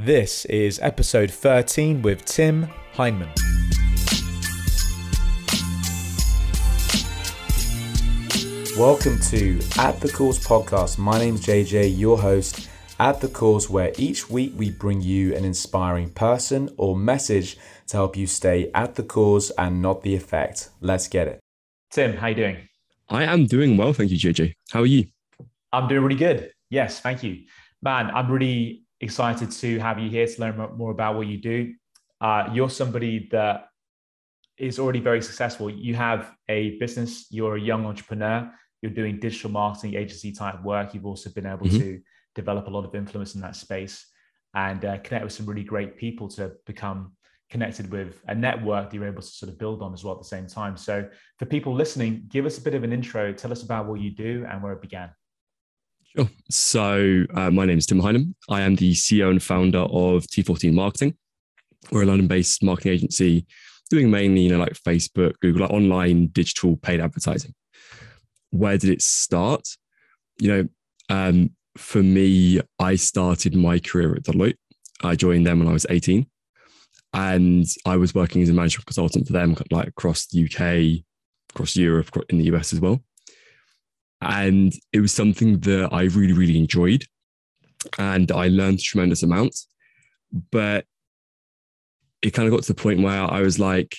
This is episode 13 with Tim Heineman. Welcome to At the Cause podcast. My name's JJ, your host at the cause, where each week we bring you an inspiring person or message to help you stay at the cause and not the effect. Let's get it. Tim, how are you doing? I am doing well, thank you, JJ. How are you? I'm doing really good. Yes, thank you. Man, I'm really excited to have you here to learn more about what you do. Uh, you're somebody that is already very successful. You have a business, you're a young entrepreneur, you're doing digital marketing agency type work. You've also been able mm-hmm. to develop a lot of influence in that space and uh, connect with some really great people to become connected with a network that you're able to sort of build on as well at the same time. So, for people listening, give us a bit of an intro. Tell us about what you do and where it began. Sure. So, uh, my name is Tim Heineman. I am the CEO and founder of T14 Marketing. We're a London-based marketing agency doing mainly, you know, like Facebook, Google, like online digital paid advertising. Where did it start? You know, um, for me, I started my career at Deloitte. I joined them when I was 18, and I was working as a management consultant for them, like across the UK, across Europe, in the US as well. And it was something that I really, really enjoyed. And I learned a tremendous amounts. But it kind of got to the point where I was like,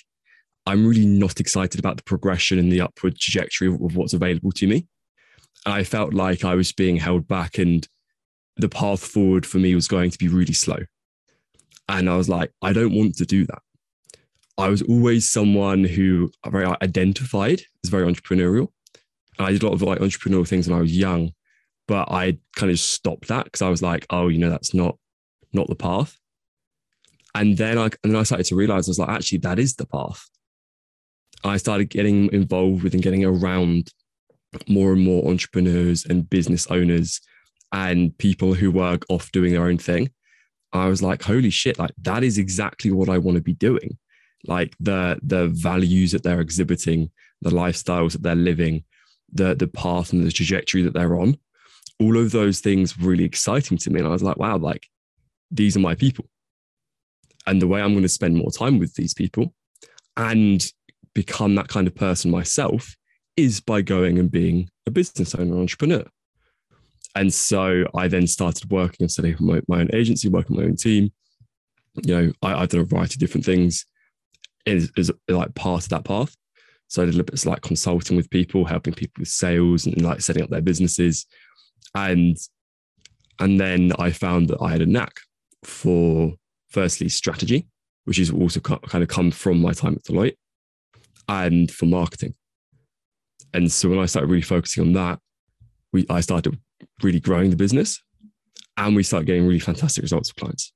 I'm really not excited about the progression and the upward trajectory of, what's available to me. I felt like I was being held back and the path forward for me was going to be really slow. And I was like, I don't want to do that. I was always someone who uh, very identified as very entrepreneurial. I did a lot of like entrepreneurial things when I was young, but I kind of stopped that because I was like, oh, you know, that's not not the path. And then I and then I started to realize I was like, actually, that is the path. I started getting involved with and getting around more and more entrepreneurs and business owners and people who work off doing their own thing. I was like, holy shit, like that is exactly what I want to be doing. Like the the values that they're exhibiting, the lifestyles that they're living, the the path and the trajectory that they're on all of those things were really exciting to me. And i was like wow like these are my people. And the way i'm going to spend more time with these people and become that kind of person myself is by going and being a business owner entrepreneur. And so i then started working and setting up my, my own agency working my own team. You know I, have done a variety of different things. As, as like part of that path so I did a little bit of like consulting with people, helping people with sales and like setting up their businesses. And and then I found that I had a knack for firstly strategy, which is also kind of come from my time at Deloitte, and for marketing. And so when I started really focusing on that, we I started really growing the business and we started getting really fantastic results for clients.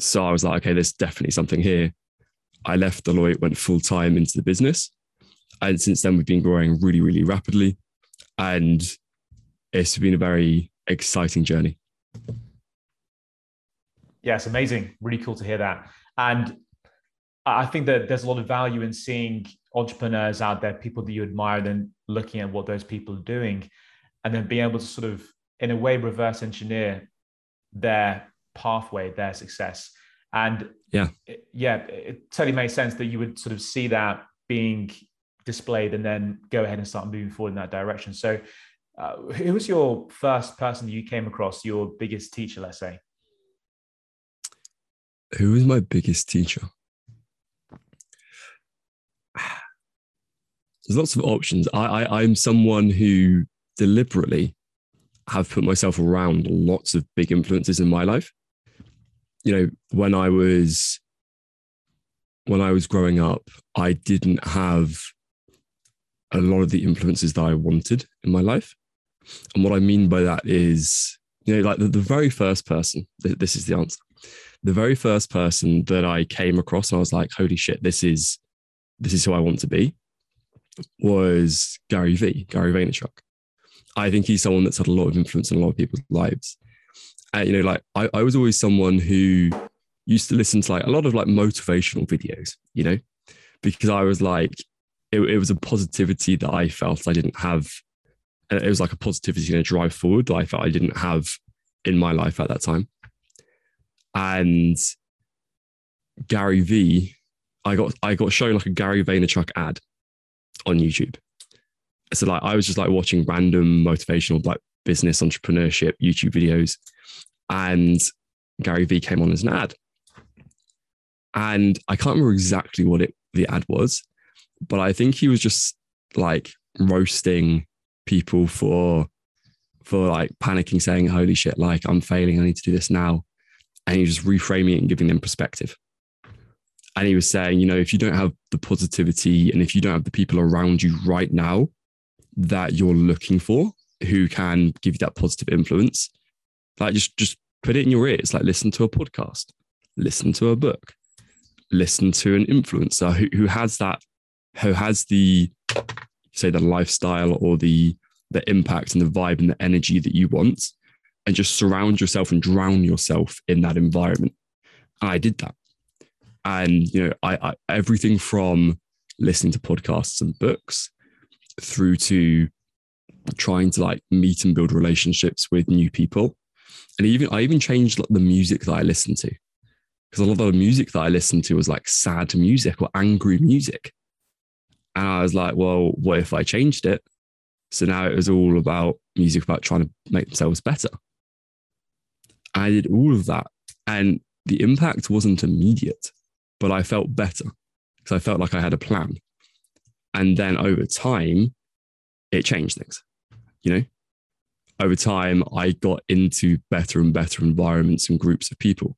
So I was like, okay, there's definitely something here. I left Deloitte, went full time into the business, and since then, we've been growing really, really rapidly. And it's been a very exciting journey. Yeah, it's amazing. Really cool to hear that. And I think that there's a lot of value in seeing entrepreneurs out there, people that you admire, then looking at what those people are doing, and then being able to sort of, in a way, reverse engineer their pathway, their success. And yeah, it, yeah, it totally makes sense that you would sort of see that being displayed and then go ahead and start moving forward in that direction. So, uh, who was your first person you came across, your biggest teacher, let's say? Who was my biggest teacher? There's lots of options. I, I I'm someone who deliberately have put myself around lots of big influences in my life. You know, when I was when I was growing up, I didn't have a lot of the influences that I wanted in my life. And what I mean by that is, you know, like the, the very first person, th- this is the answer. The very first person that I came across and I was like, holy shit, this is this is who I want to be was Gary V, Gary Vaynerchuk. I think he's someone that's had a lot of influence in a lot of people's lives. And, you know, like I, I was always someone who used to listen to like a lot of like motivational videos, you know, because I was like, it, it was a positivity that I felt I didn't have. It was like a positivity and a drive forward that I felt I didn't have in my life at that time. and Gary V, I got I got shown like a Gary Vaynerchuk ad on YouTube. So like I was just like watching random motivational like business entrepreneurship YouTube videos, and Gary V came on as an ad. And I can't remember exactly what it the ad was, but I think he was just like roasting people for for like panicking, saying, Holy shit, like I'm failing, I need to do this now. And he was just reframing it and giving them perspective. And he was saying, you know, if you don't have the positivity and if you don't have the people around you right now that you're looking for who can give you that positive influence, like just just put it in your ears, like listen to a podcast, listen to a book, listen to an influencer who, who has that, who has the say the lifestyle or the the impact and the vibe and the energy that you want, and just surround yourself and drown yourself in that environment. And I did that. And you know I, I, everything from listening to podcasts and books through to trying to like meet and build relationships with new people. And even i even changed like, the music that i listened to. Because a lot of the music that i listened to was like sad music or angry music and i was like well what if i changed it so now it was all about music about trying to make themselves better i did all of that and the impact wasn't immediate but I felt better because I felt like I had a plan. And then over time, it changed things. You know, over time, I got into better and better environments and groups of people.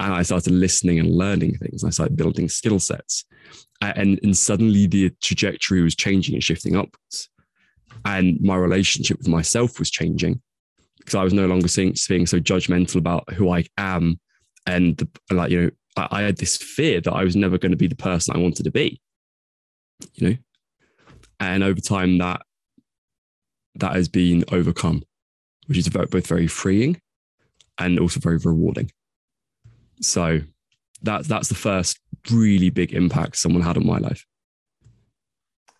And I started listening and learning things. I started building skill sets. And, and suddenly the trajectory was changing and shifting upwards. And my relationship with myself was changing because I was no longer seeing, being so judgmental about who I am and the, like, you know, I, I had this fear that I was never going to be the person I wanted to be, you know? And over time, that that has been overcome, which is both very freeing and also very rewarding. So that's that's the first really big impact someone had on my life.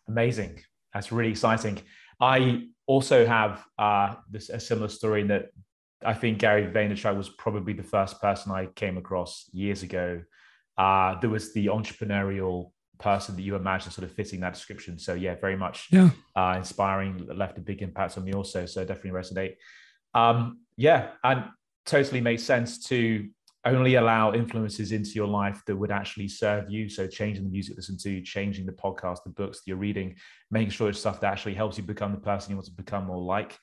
Amazing. That's really exciting. I also have uh, this a similar story in that I think Gary Vaynerchuk was probably the first person I came across years ago. Uh, there was the entrepreneurial person that you imagine sort of fitting that description. So yeah, very much yeah. Uh, inspiring, left a big impact on me also. So definitely resonate. Um, yeah, and totally makes sense to only allow influences into your life that would actually serve you. So changing the music listen to, changing the podcast, the books that you're reading, making sure it's stuff that actually helps you become the person you want to become more like.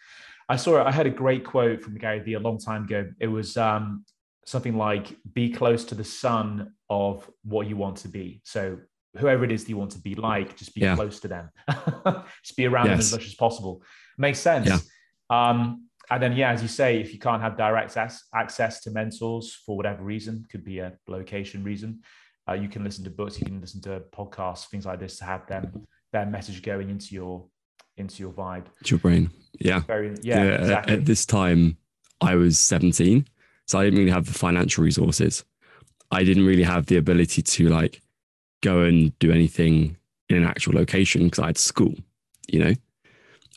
I saw I had a great quote from Gary Vee a long time ago. It was um, something like, "Be close to the sun of what you want to be." So whoever it is that you want to be like, just be yeah. close to them. just be around yes. them as much as possible. Makes sense. Yeah. Um, and then, yeah, as you say, if you can't have direct access to mentors for whatever reason, could be a location reason, uh, you can listen to books, you can listen to podcasts, things like this to have them their message going into your into your vibe. It's your brain. Yeah. Very, yeah. yeah exactly. At this time, I was 17. So I didn't really have the financial resources. I didn't really have the ability to like go and do anything in an actual location because I had school, you know?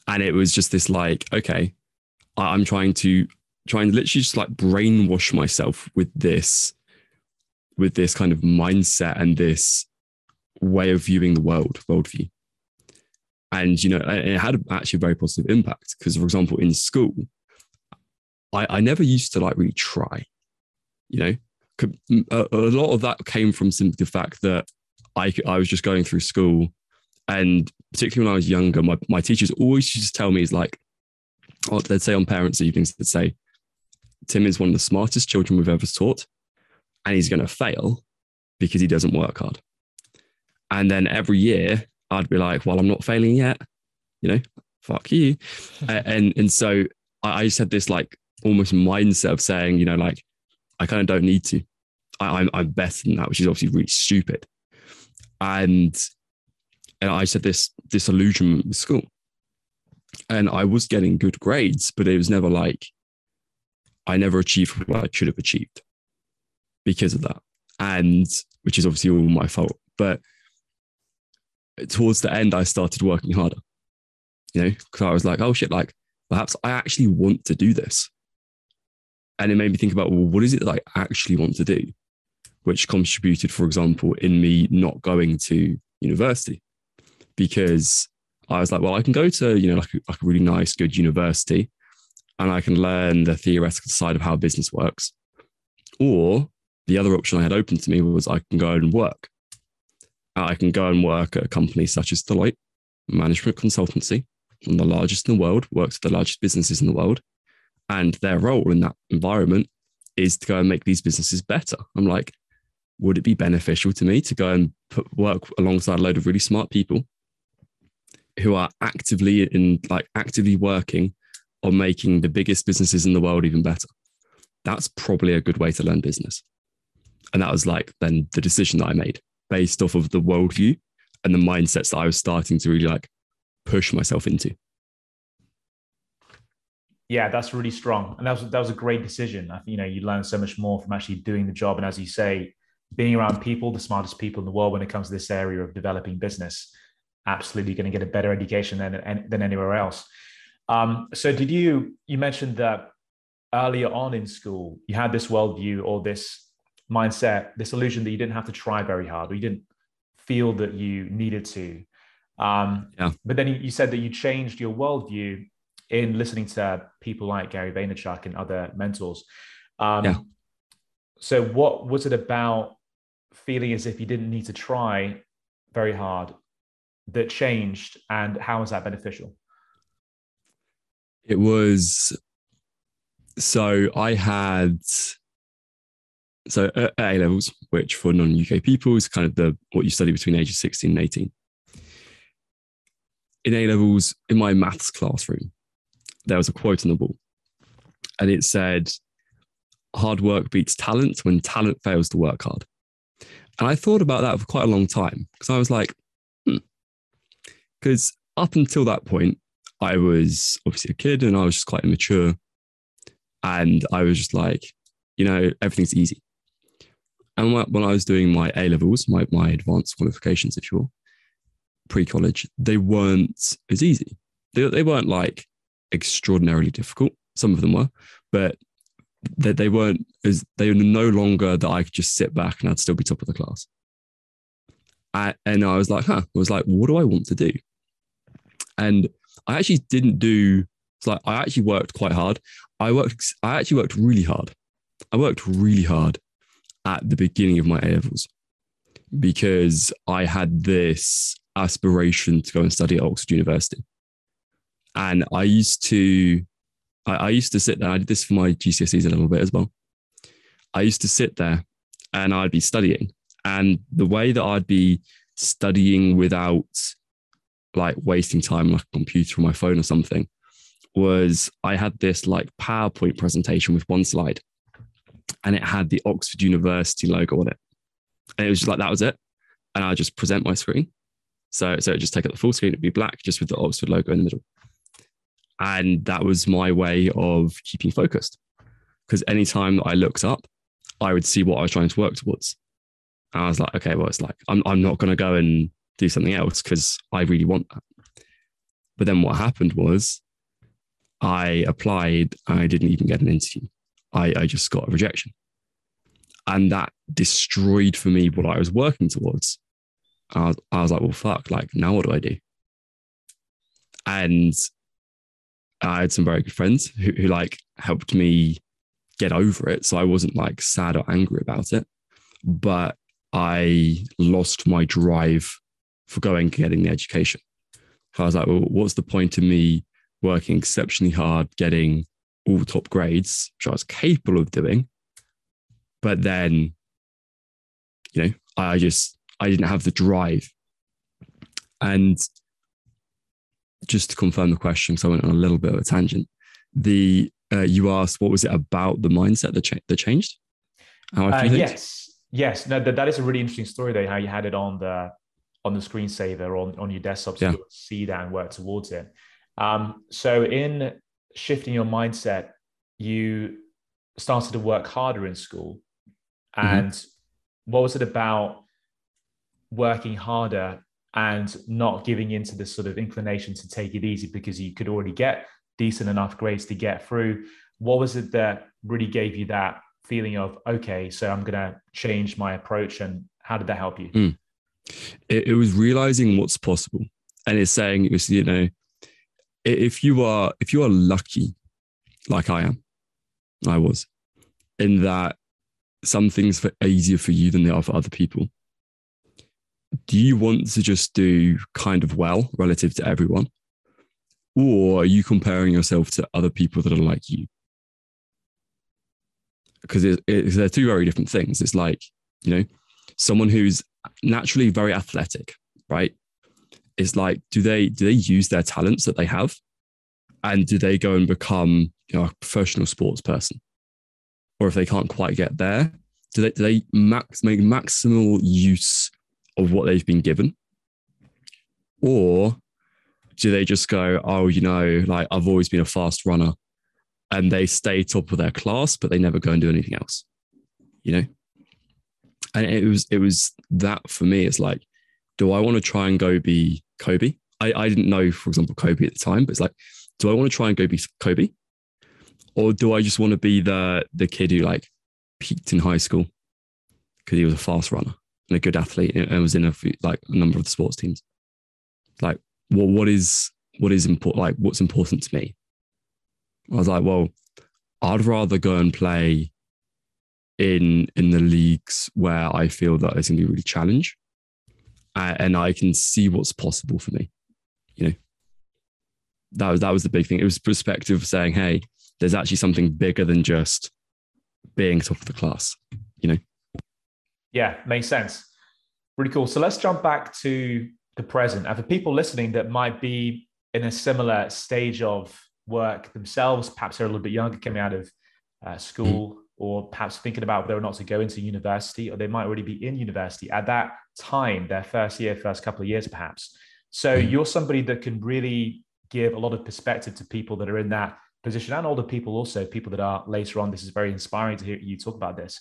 And it was just this like, okay, I'm trying to trying to literally just like brainwash myself with this, with this kind of mindset and this way of viewing the world, worldview. And you know it had actually a very positive impact because for example in school I, I never used to like really try you know? A, a lot of that came from simply the fact that I, I was just going through school and particularly when I was younger my, my teachers always used to tell me is like oh, they'd say on parents evenings they'd say Tim is one of the smartest children we've ever taught and he's going to fail because he doesn't work hard and then every year I'd be like, well, I'm not failing yet, you know, fuck you. and and so I, I just had this like almost mindset of saying, you know, like I kind of don't need to. I, I'm I'm better than that, which is obviously really stupid. And and I had this disillusionment with school. And I was getting good grades, but it was never like I never achieved what I should have achieved because of that. And which is obviously all my fault. But towards the end, I started working harder, you know, because I was like, oh shit, like perhaps I actually want to do this. And it made me think about, well, what is it that I actually want to do? Which contributed, for example, in me not going to university because I was like, well, I can go to, you know, like a, like a really nice, good university and I can learn the theoretical side of how business works. Or the other option I had open to me was I can go and work. Uh, I can go and work at a company such as Deloitte, management consultancy, one of the largest in the world, works with the largest businesses in the world. And their role in that environment is to go and make these businesses better. I'm like, would it be beneficial to me to go and put work alongside a load of really smart people who are actively in like actively working on making the biggest businesses in the world even better? That's probably a good way to learn business. And that was like then the decision that I made based off of the worldview and the mindsets that I was starting to really like push myself into. Yeah, that's really strong, and that was that was a great decision. I think you know you learn so much more from actually doing the job, and as you say, being around people, the smartest people in the world when it comes to this area of developing business. Absolutely, going to get a better education than than anywhere else. Um, so, did you you mentioned that earlier on in school you had this worldview or this mindset, this illusion that you didn't have to try very hard, or you didn't feel that you needed to. Um, yeah. But then you said that you changed your worldview in listening to people like Gary Vaynerchuk and other mentors. Um, yeah. So, what was it about feeling as if you didn't need to try very hard that changed, and how was that beneficial? It was so I had so A levels, which for non UK people is kind of the what you study between ages 16 and 18. In A levels, in my maths classroom, there was a quote on the wall, and it said, "Hard work beats talent when talent fails to work hard." And I thought about that for quite a long time because I was like, because up until that point, I was obviously a kid and I was just quite immature, and I was just like, you know, everything's easy. And when I was doing my A levels, my, my advanced qualifications, if you will, pre college, they weren't as easy. They, they weren't like extraordinarily difficult. Some of them were, but they, they weren't as they were no longer that I could just sit back and I'd still be top of the class. I, and I was like, huh, I was like, what do I want to do? And I actually didn't do, it's like, I actually worked quite hard. I worked, I actually worked really hard. I worked really hard at the beginning of my A levels because I had this aspiration to go and study at Oxford University. And I used to, I, I used to sit there. I did this for my GCSEs a little bit as well. I used to sit there and I'd be studying. And the way that I'd be studying without like wasting time like a computer or my phone or something was I had this like PowerPoint presentation with one slide and it had the Oxford University logo on it. And it was just like that was it. And I just present my screen. So so just take up the full screen, it'd be black just with the Oxford logo in the middle. And that was my way of keeping focused. Because anytime that I looked up, I would see what I was trying to work towards. And I was like, okay, well, it's like I'm I'm not gonna go and do something else because I really want that. But then what happened was I applied, I didn't even get an interview. I, I just got a rejection. And that destroyed for me what I was working towards. I was, I was like, well, fuck, like, now what do I do? And I had some very good friends who, who like helped me get over it. So I wasn't like sad or angry about it, but I lost my drive for going and getting the education. I was like, well, what's the point of me working exceptionally hard, getting all top grades, which I was capable of doing. But then, you know, I just I didn't have the drive. And just to confirm the question, because I went on a little bit of a tangent. The uh, you asked what was it about the mindset that, cha- that changed? How I uh, yes, yes. No, that, that is a really interesting story There, How you had it on the on the screensaver on on your desktop, so yeah. you see that and work towards it. Um, so in shifting your mindset, you started to work harder in school. Mm-hmm. And mm-hmm. what was it about working harder and not giving into this sort of inclination to take it easy because you could already get decent enough grades to get through? What was it that really gave you that feeling of okay so i'm going to change my approach and how did that help you mm. It, it was realizing what's possible. And it's saying it was you know if you are if you are lucky like i am i was in that some things are easier for you than they are for other people do you want to just do kind of well relative to everyone? Or are you comparing yourself to other people that are like you? Because it, it, they're two very different things. It's like, you know, someone who's naturally very athletic, right? It's like, do they do they use their talents that they have, and do they go and become you know a professional sports person, or if they can't quite get there, do they do they max make maximal use of what they've been given, or do they just go, oh, you know, like I've always been a fast runner, and they stay top of their class, but they never go and do anything else, you know? And it was, it was that for me, it's like, do I want to try and go be Kobe? I, I didn't know, for example, Kobe at the time, but it's like, do I want to try and go be Kobe? Or do I just want to be the the kid who like peaked in high school because he was a fast runner and a good athlete and was in a like a number of the sports teams? Like, well, what is what is important? Like, what's important to me? I was like, well, I'd rather go and play in in the leagues where I feel that it's going to be really challenge, uh, and I can see what's possible for me. You know, that was that was the big thing. It was perspective of saying, hey, there's actually something bigger than just being top of the class. You know. Yeah, makes sense. Really cool. So let's jump back to the present. And for people listening that might be in a similar stage of work themselves, perhaps they're a little bit younger, coming out of uh, school. Or perhaps thinking about whether or not to go into university, or they might already be in university at that time, their first year, first couple of years, perhaps. So mm. you're somebody that can really give a lot of perspective to people that are in that position and older people also, people that are later on. This is very inspiring to hear you talk about this.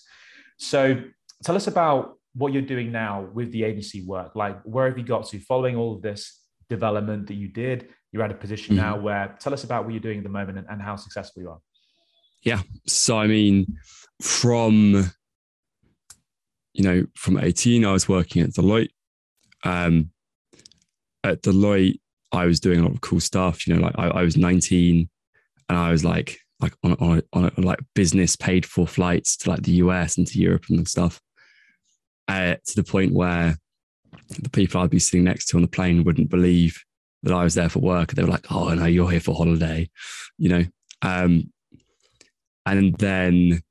So tell us about what you're doing now with the agency work. Like, where have you got to following all of this development that you did? you're at a position mm-hmm. now where tell us about what you're doing at the moment and, and how successful you are. Yeah. So, I mean, from, you know, from 18, I was working at Deloitte. Um, at Deloitte, I was doing a lot of cool stuff. You know, like I, I was 19 and I was like, like on, on, on, on like business paid for flights to like the US and to Europe and stuff. Uh, to the point where the people I'd be sitting next to on the plane wouldn't believe that I was there for work. They were like, "Oh no, you're here for holiday," you know. Um, and then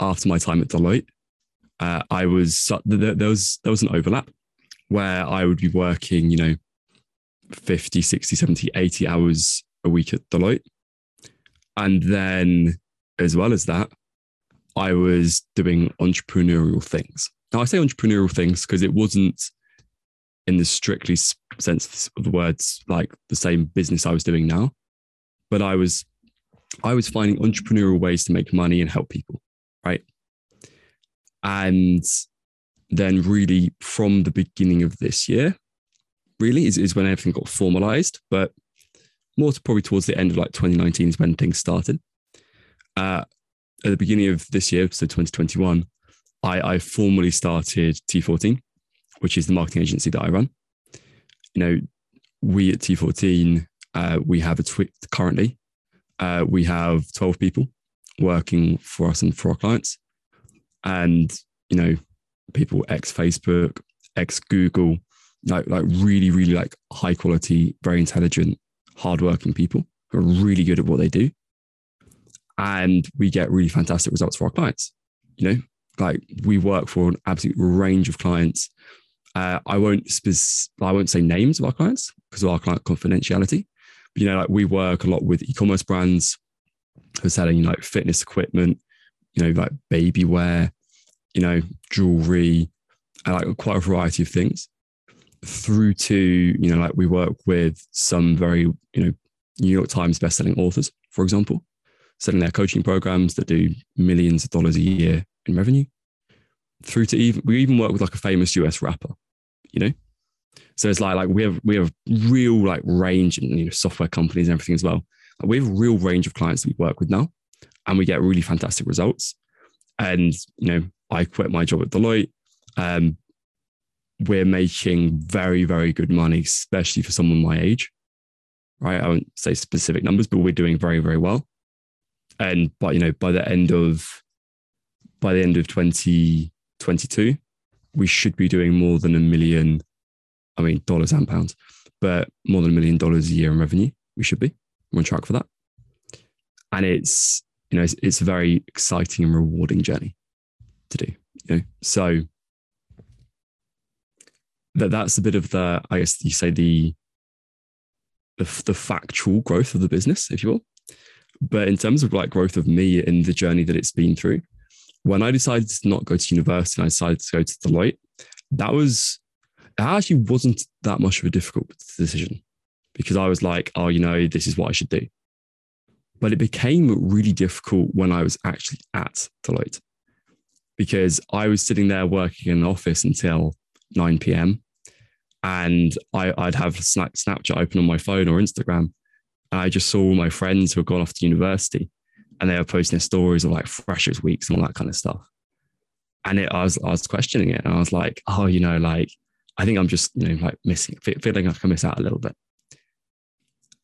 after my time at Deloitte, uh, I was there, was there was an overlap where I would be working, you know, 50, 60, 70, 80 hours a week at Deloitte. And then, as well as that, I was doing entrepreneurial things. Now, I say entrepreneurial things because it wasn't in the strictly sense of the words like the same business I was doing now, but I was I was finding entrepreneurial ways to make money and help people, right? And then really from the beginning of this year, really is, is when everything got formalized, but more to probably towards the end of like 2019 is when things started. Uh, at the beginning of this year, so 2021, I, I formally started T14, which is the marketing agency that I run. You know, we at T14, uh, we have a tweet currently. Uh, we have 12 people working for us and for our clients. And, you know, people ex Facebook, ex Google, like, like really, really like high quality, very intelligent, hardworking people who are really good at what they do. And we get really fantastic results for our clients. You know, like we work for an absolute range of clients uh, I won't spec- I won't say names of our clients because of our client confidentiality. You know, like we work a lot with e-commerce brands who are selling, you know, like fitness equipment, you know, like baby wear, you know, jewelry, and like quite a variety of things. Through to, you know, like we work with some very, you know, New York Times best-selling authors, for example, selling their coaching programs that do millions of dollars a year in revenue through to even we even work with like a famous US rapper, you know. So it's like like we have we have real like range and you know software companies and everything as well. Like we have a real range of clients that we work with now, and we get really fantastic results. And you know, I quit my job at Deloitte. Um, we're making very, very good money, especially for someone my age. Right. I won't say specific numbers, but we're doing very, very well. And but you know, by the end of by the end of 2022, we should be doing more than a million, I mean, dollars and pounds, but more than a million dollars a year in revenue. We should be. We're on track for that. And it's, you know, it's, it's a very exciting and rewarding journey to do. You know, so that that's a bit of the, I guess you say the, the, the factual growth of the business, if you will. But in terms of like growth of me in the journey that it's been through, when I decided to not go to university and I decided to go to Deloitte, that was it actually wasn't that much of a difficult decision because I was like, oh, you know, this is what I should do. But it became really difficult when I was actually at Deloitte because I was sitting there working in the office until 9 p.m. And I, would have Snapchat open on my phone or Instagram. And I just saw all my friends who had gone off to university and they were posting their stories of like freshers weeks and all that kind of stuff. And it, I was, I was questioning it, and I was like, oh, you know, like I think I'm just, you know, like missing, feeling like I miss out a little bit.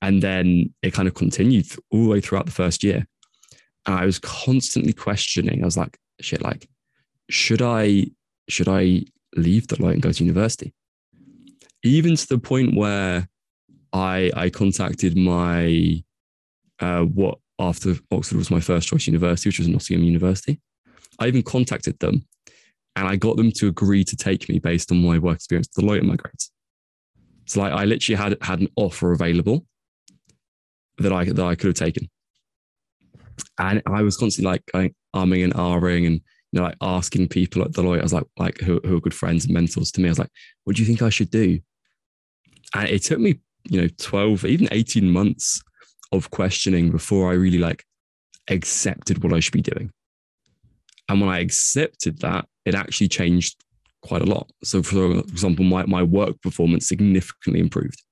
And then it kind of continued all the way throughout the first year. And I was constantly questioning. I was like, shit, like, should I, should I leave the Deloitte and go to university? Even to the point where I, I contacted my, uh, what after Oxford was my first choice university, which was Nottingham University. I even contacted them and I got them to agree to take me based on my work experience at Deloitte and my grades. So like I literally had had an offer available that I that I could have taken. And I was constantly like going arming and ahhing and you know like asking people at Deloitte, I was like, like who, who are good friends and mentors to me. I was like, what do you think I should do? And it took me, you know, 12, even 18 months of questioning before I really like accepted what I should be doing. And when I accepted that, it actually changed quite a lot. So, for example, my, my work performance significantly improved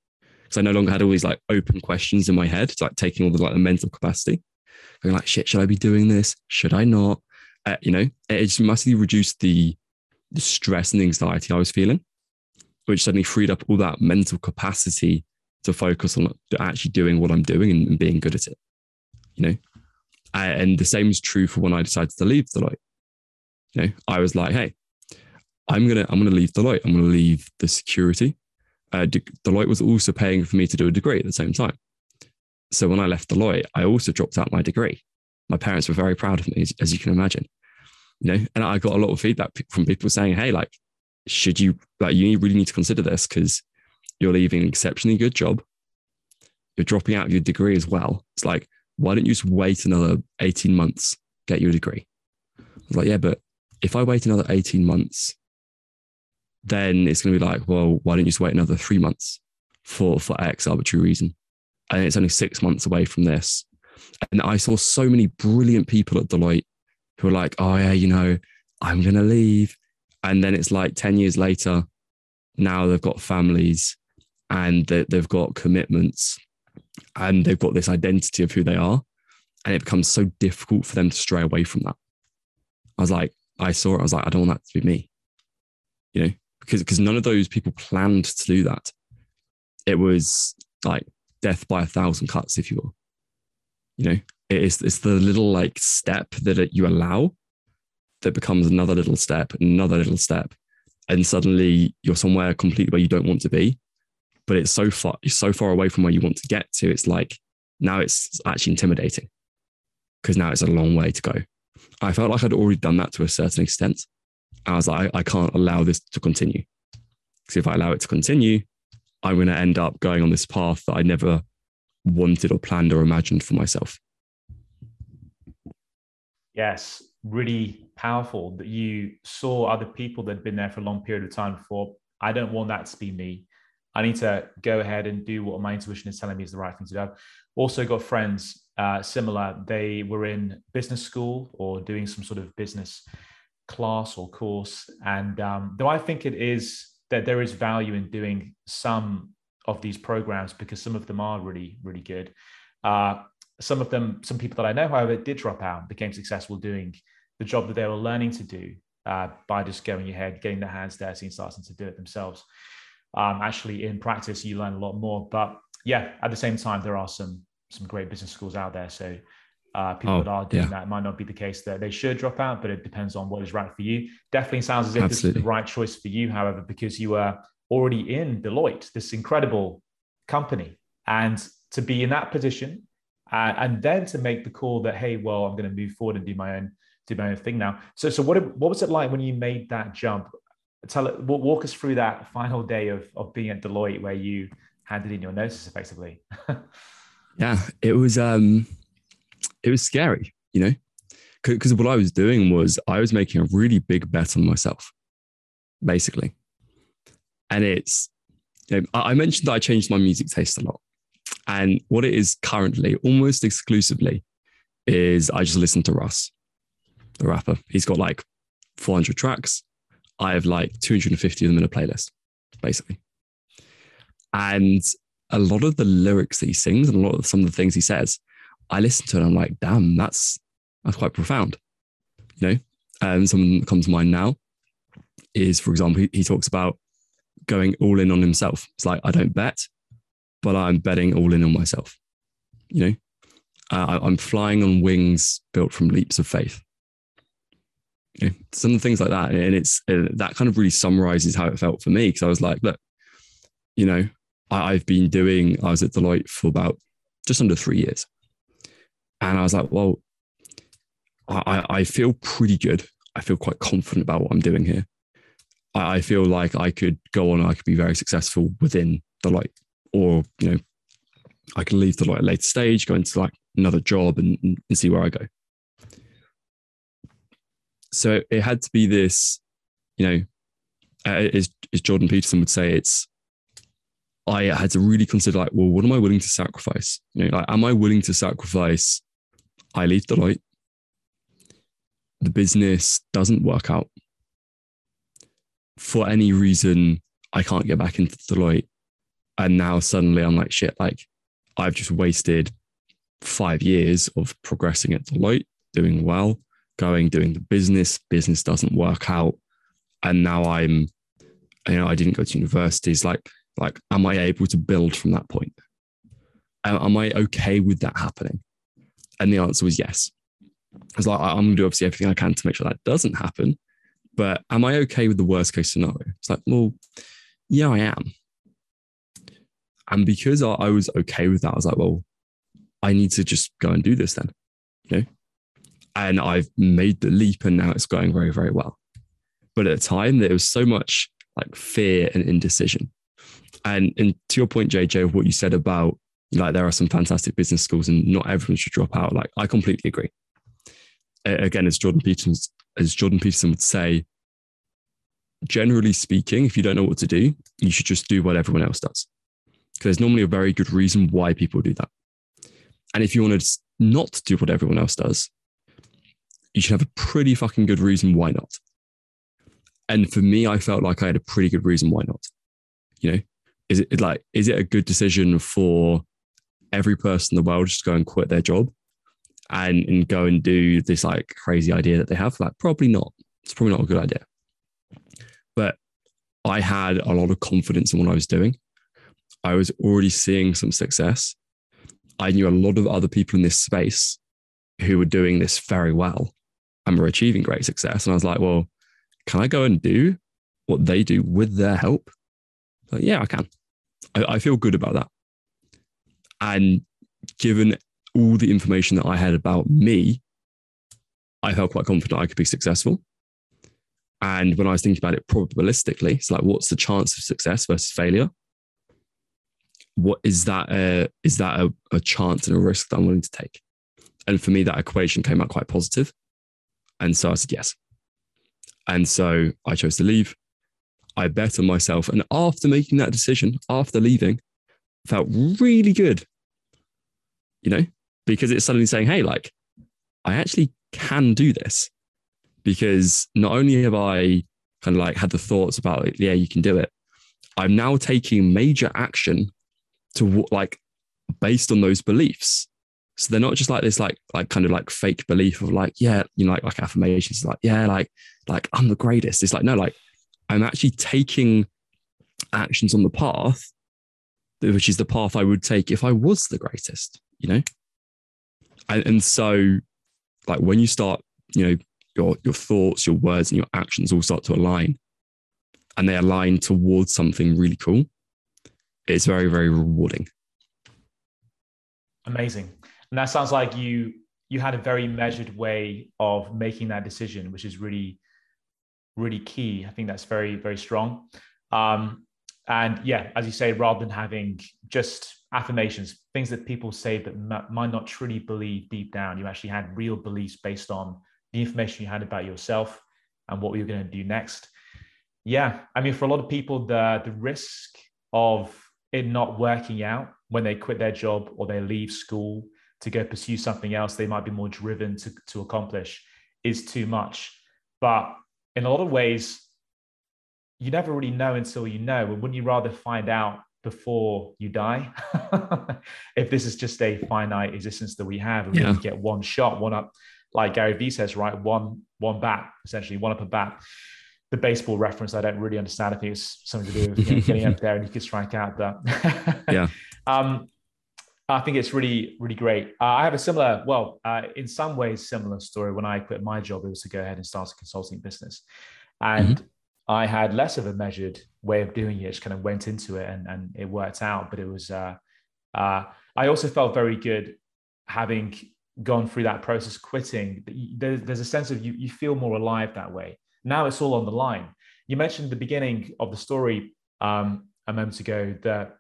So I no longer had all these like open questions in my head, it's like taking all the like the mental capacity, going like, shit, should I be doing this? Should I not? Uh, you know, it just massively reduced the the stress and the anxiety I was feeling, which suddenly freed up all that mental capacity to focus on actually doing what I'm doing and, and being good at it. You know, I, and the same is true for when I decided to leave the Deloitte. You know, I was like, hey, I'm gonna I'm gonna leave Deloitte. I'm gonna leave the security. Uh, De- Deloitte was also paying for me to do a degree at the same time. So when I left Deloitte, I also dropped out my degree. My parents were very proud of me, as, as you can imagine. You know, and I got a lot of feedback from people saying, "Hey, like, should you like you really need to consider this because you're leaving an exceptionally good job. You're dropping out of your degree as well. It's like, why don't you just wait another 18 months, get your degree? I was like, yeah, but if I wait another 18 months, then it's going to be like, well, why don't you just wait another three months for, for X arbitrary reason? And it's only six months away from this. And I saw so many brilliant people at Deloitte who were like, oh, yeah, you know, I'm going to leave. And then it's like 10 years later, now they've got families and they've got commitments and they've got this identity of who they are. And it becomes so difficult for them to stray away from that. I was like, I saw it. I was like, I don't want that to be me, you know, because because none of those people planned to do that. It was like death by a thousand cuts, if you will. You know, it's it's the little like step that you allow that becomes another little step, another little step, and suddenly you're somewhere completely where you don't want to be, but it's so far so far away from where you want to get to. It's like now it's actually intimidating because now it's a long way to go. I felt like I'd already done that to a certain extent. I was like, I, can't allow this to continue. Because if I allow it to continue, I'm going to end up going on this path that I never wanted or planned or imagined for myself. Yes, really powerful that you saw other people that had been there for a long period of time before. I don't want that to be me. I need to go ahead and do what my intuition is telling me is the right thing to do. I've also got friends uh, similar. They were in business school or doing some sort of business class or course. And um, though I think it is that there is value in doing some of these programs because some of them are really, really good. Uh, some of them, some people that I know, however, did drop out, became successful doing the job that they were learning to do uh, by just going ahead, getting their hands dirty and starting to do it themselves. Um, actually, in practice, you learn a lot more. But yeah, at the same time, there are some some great business schools out there. So uh, people oh, that are doing yeah. that might not be the case that they should drop out, but it depends on what is right for you. Definitely sounds as if Absolutely. this is the right choice for you, however, because you are already in Deloitte, this incredible company, and to be in that position, uh, and then to make the call that hey, well, I'm going to move forward and do my own do my own thing now. So, so what what was it like when you made that jump? Tell it, walk us through that final day of of being at Deloitte where you handed in your notice effectively. yeah, it was um, it was scary, you know, because what I was doing was I was making a really big bet on myself, basically, and it's you know, I mentioned that I changed my music taste a lot. And what it is currently, almost exclusively, is I just listen to Russ, the rapper. He's got like 400 tracks. I have like 250 of them in a playlist, basically. And a lot of the lyrics that he sings and a lot of some of the things he says, I listen to and I'm like, damn, that's that's quite profound. You know, and something that comes to mind now is, for example, he, he talks about going all in on himself. It's like I don't bet, but I'm betting all in on myself. You know, uh, I'm flying on wings built from leaps of faith. You know, some things like that, and it's uh, that kind of really summarizes how it felt for me because I was like, look, you know, I've been doing. I was at Deloitte for about just under three years, and I was like, well, I, I feel pretty good. I feel quite confident about what I'm doing here. I, I feel like I could go on. I could be very successful within Deloitte or you know, I can leave the like later stage, go into like another job and, and see where I go. So it had to be this, you know, uh, as, as Jordan Peterson would say, it's I had to really consider like, well, what am I willing to sacrifice? You know, like, am I willing to sacrifice? I leave Deloitte. The business doesn't work out for any reason. I can't get back into Deloitte. And now suddenly I'm like, shit, like I've just wasted five years of progressing at Deloitte, doing well, going, doing the business. Business doesn't work out. And now I'm, you know, I didn't go to universities. Like, like, am I able to build from that point? Am I okay with that happening? And the answer was yes. I was like, I'm going to do obviously everything I can to make sure that doesn't happen. But am I okay with the worst case scenario? It's like, well, yeah, I am. And because I, I was okay with that, I was like, well, I need to just go and do this then, you know? And I've made the leap and now it's going very, very well. But at the time, there was so much like fear and indecision. And, and to your point, JJ, of what you said about like there are some fantastic business schools and not everyone should drop out. Like I completely agree. Again, as Jordan Peterson, as Jordan Peterson would say, generally speaking, if you don't know what to do, you should just do what everyone else does Because there's normally a very good reason why people do that. And if you want to not do what everyone else does, you should have a pretty fucking good reason why not. And for me, I felt like I had a pretty good reason why not. You know, is it like, is it a good decision for every person in the world just to go and quit their job and, and go and do this like crazy idea that they have? Like, probably not. It's probably not a good idea. But I had a lot of confidence in what I was doing. I was already seeing some success. I knew a lot of other people in this space who were doing this very well and were achieving great success. And I was like, well, can I go and do what they do with their help? Like, yeah, I can. I, I feel good about that. And given all the information that I had about me, I felt quite confident I could be successful. And when I was thinking about it probabilistically, it's like, what's the chance of success versus failure? what is that a, is that a, a chance and a risk that I'm willing to take? And for me, that equation came out quite positive. And so I said yes. And so I chose to leave. I bet on myself. And after making that decision, after leaving, felt really good, you know, because it's suddenly saying, hey, like, I actually can do this. Because not only have I kind of like had the thoughts about, like, yeah, you can do it, I'm now taking major action to like based on those beliefs So they're not just like this, like like kind of like fake belief of like, yeah, you know, like like affirmations, like yeah, like like I'm the greatest. It's like no, like I'm actually taking actions on the path, which is the path I would take if I was the greatest. You know, and, and so like when you start, you know, your your thoughts, your words, and your actions all start to align, and they align towards something really cool. It's very very rewarding. Amazing. And that sounds like you you had a very measured way of making that decision, which is really, really key. I think that's very, very strong. Um, and yeah, as you say, rather than having just affirmations, things that people say that might not truly believe deep down, you actually had real beliefs based on the information you had about yourself and what you're going to do next. Yeah, I mean, for a lot of people, the the risk of it not working out when they quit their job or they leave school to go pursue something else they might be more driven to, to accomplish is too much. But in a lot of ways, you never really know until you know. And wouldn't you rather find out before you die? if this is just a finite existence that we have, and yeah. we get one shot, one up, like Gary Vee says, right? One one bat, essentially, one up a bat. The baseball reference, I don't really understand. I think it's something to do with you know, getting up there and you can strike out. But yeah. Um, I think it's really, really great. Uh, I have a similar, well, uh, in some ways, similar story. When I quit my job, it was to go ahead and start a consulting business. And mm-hmm. I had less of a measured way of doing it, just kind of went into it and, and it worked out. But it was, uh, uh I also felt very good having gone through that process, quitting. There's, there's a sense of you, you feel more alive that way. Now it's all on the line. You mentioned the beginning of the story um, a moment ago that